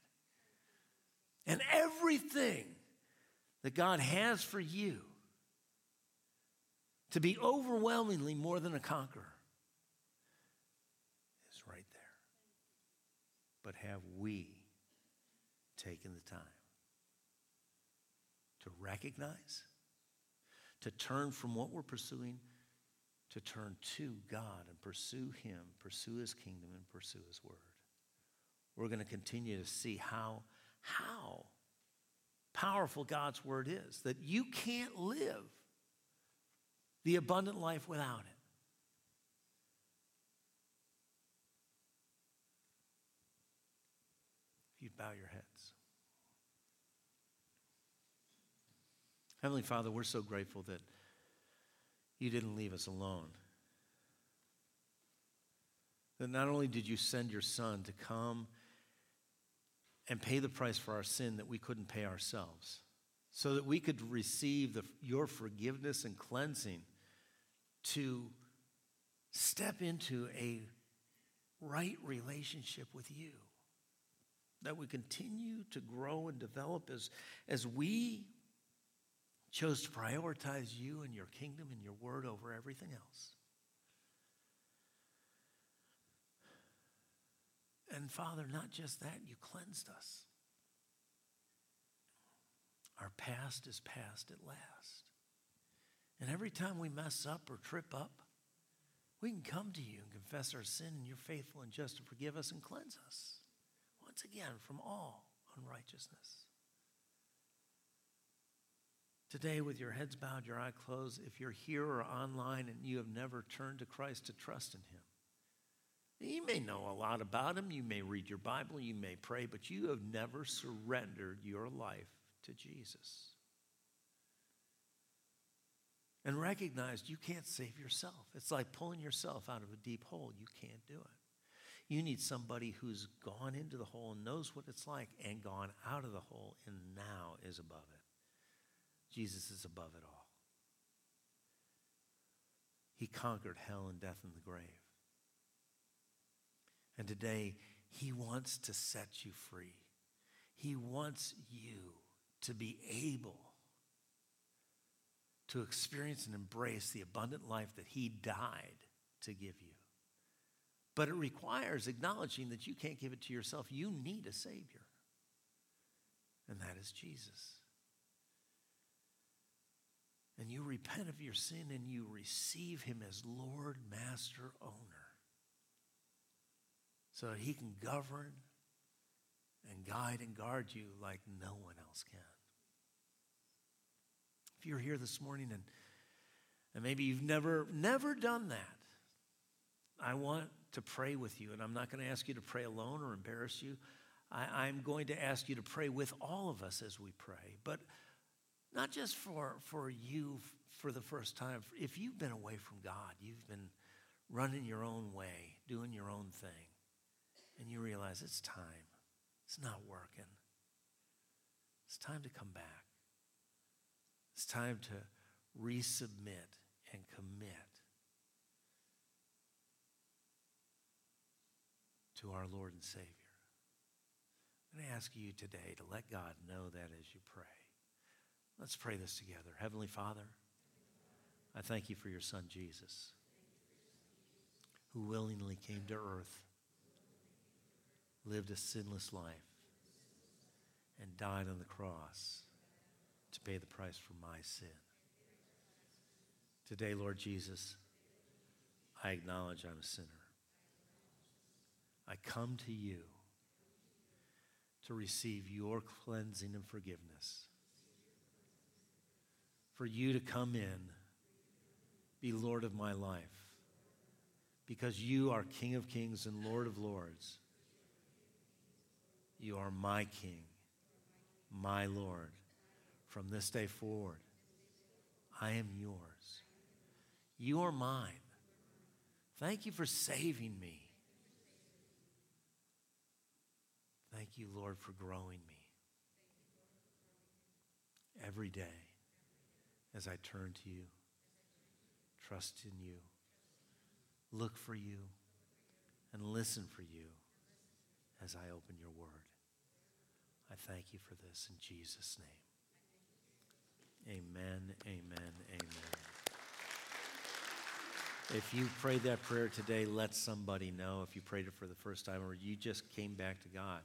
And everything that God has for you to be overwhelmingly more than a conqueror is right there. But have we taken the time to recognize, to turn from what we're pursuing, to turn to God and pursue Him, pursue His kingdom, and pursue His word? We're going to continue to see how, how powerful God's word is, that you can't live the abundant life without it. you'd bow your heads. Heavenly Father, we're so grateful that you didn't leave us alone. That not only did you send your Son to come and pay the price for our sin that we couldn't pay ourselves, so that we could receive the, your forgiveness and cleansing to step into a right relationship with you that we continue to grow and develop as, as we chose to prioritize you and your kingdom and your word over everything else. And Father, not just that, you cleansed us. Our past is past at last. And every time we mess up or trip up, we can come to you and confess our sin, and you're faithful and just to forgive us and cleanse us once again from all unrighteousness. Today, with your heads bowed, your eyes closed, if you're here or online and you have never turned to Christ to trust in Him, you may know a lot about Him, you may read your Bible, you may pray, but you have never surrendered your life to Jesus. And recognized you can't save yourself. It's like pulling yourself out of a deep hole. You can't do it. You need somebody who's gone into the hole and knows what it's like and gone out of the hole and now is above it. Jesus is above it all. He conquered hell and death and the grave. And today, He wants to set you free. He wants you to be able to experience and embrace the abundant life that He died to give you. But it requires acknowledging that you can't give it to yourself. You need a Savior, and that is Jesus. And you repent of your sin and you receive Him as Lord, Master, Owner so that He can govern and guide and guard you like no one else can. If you're here this morning and, and maybe you've never, never done that, I want to pray with you. And I'm not going to ask you to pray alone or embarrass you. I, I'm going to ask you to pray with all of us as we pray. But not just for, for you for the first time. If you've been away from God, you've been running your own way, doing your own thing and you realize it's time. It's not working. It's time to come back. It's time to resubmit and commit to our Lord and Savior. I'm going to ask you today to let God know that as you pray. Let's pray this together. Heavenly Father, I thank you for your Son, Jesus, who willingly came to earth lived a sinless life, and died on the cross to pay the price for my sin. Today, Lord Jesus, I acknowledge I'm a sinner. I come to you to receive your cleansing and forgiveness. For you to come in, be Lord of my life, because you are King of kings and Lord of lords. You are my King, my Lord. From this day forward, I am yours. You are mine. Thank you for saving me. Thank you, Lord, for growing me every day as I turn to you, trust in you, look for you, and listen for you as I open your word. I thank you for this in Jesus' name. Amen, amen, amen. If you prayed that prayer today, let somebody know if you prayed it for the first time or you just came back to God.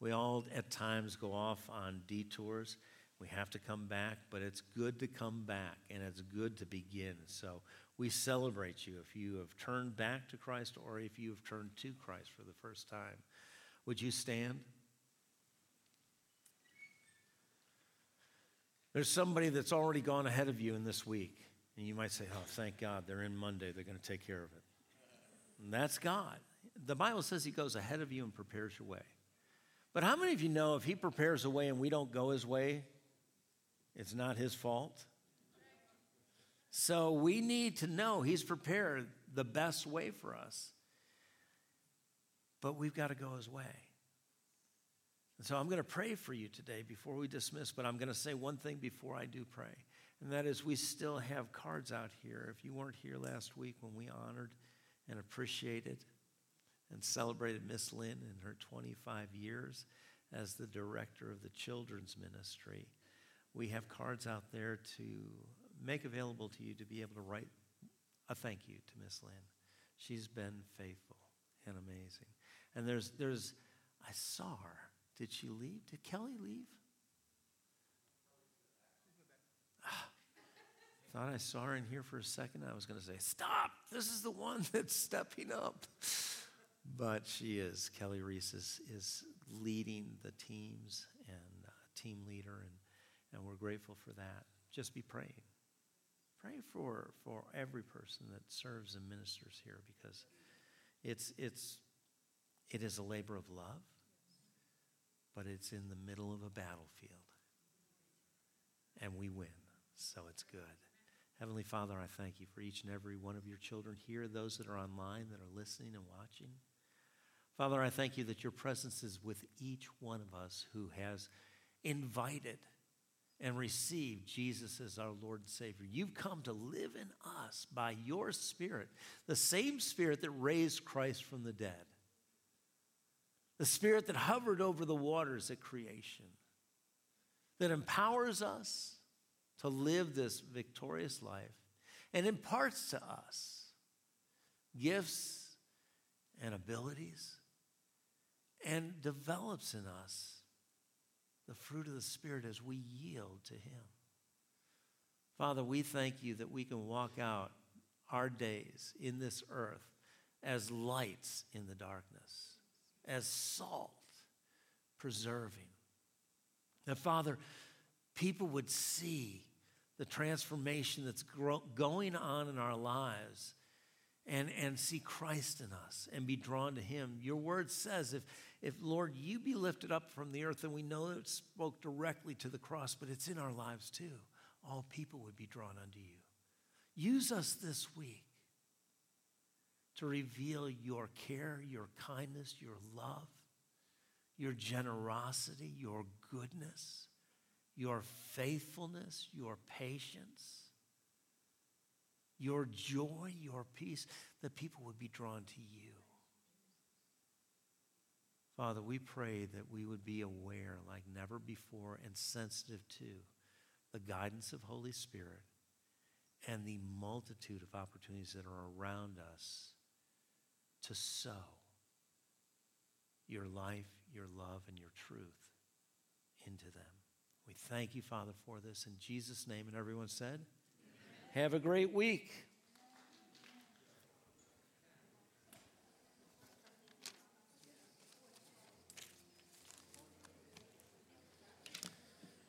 We all at times go off on detours. We have to come back, but it's good to come back and it's good to begin. So we celebrate you if you have turned back to Christ or if you have turned to Christ for the first time. Would you stand? There's somebody that's already gone ahead of you in this week. And you might say, oh, thank God, they're in Monday. They're going to take care of it. And that's God. The Bible says He goes ahead of you and prepares your way. But how many of you know if He prepares a way and we don't go His way, it's not His fault? So we need to know He's prepared the best way for us. But we've got to go His way. And so I'm going to pray for you today before we dismiss, but I'm going to say one thing before I do pray. And that is, we still have cards out here. If you weren't here last week when we honored and appreciated and celebrated Miss Lynn in her 25 years as the director of the children's ministry, we have cards out there to make available to you to be able to write a thank you to Miss Lynn. She's been faithful and amazing. And there's, there's, I saw her did she leave? Did Kelly leave? Ah, thought I saw her in here for a second. I was going to say, Stop! This is the one (laughs) that's stepping up. But she is. Kelly Reese is, is leading the teams and uh, team leader, and, and we're grateful for that. Just be praying. Pray for, for every person that serves and ministers here because it's, it's, it is a labor of love, but it's in the middle of a battlefield. And we win, so it's good. Heavenly Father, I thank you for each and every one of your children here, those that are online that are listening and watching. Father, I thank you that your presence is with each one of us who has invited and receive Jesus as our Lord and Savior. You've come to live in us by your Spirit, the same Spirit that raised Christ from the dead, the Spirit that hovered over the waters at creation, that empowers us to live this victorious life and imparts to us gifts and abilities and develops in us the fruit of the Spirit as we yield to Him. Father, we thank you that we can walk out our days in this earth as lights in the darkness, as salt preserving. That, Father, people would see the transformation that's going on in our lives and, and see Christ in us and be drawn to Him. Your word says, if, if, Lord, you be lifted up from the earth, and we know it spoke directly to the cross, but it's in our lives too, all people would be drawn unto you. Use us this week to reveal your care, your kindness, your love, your generosity, your goodness, your faithfulness, your patience your joy, your peace, that people would be drawn to you. Father, we pray that we would be aware like never before and sensitive to the guidance of Holy Spirit and the multitude of opportunities that are around us to sow your life, your love, and your truth into them. We thank you, Father, for this in Jesus' name. And everyone said, have a great week.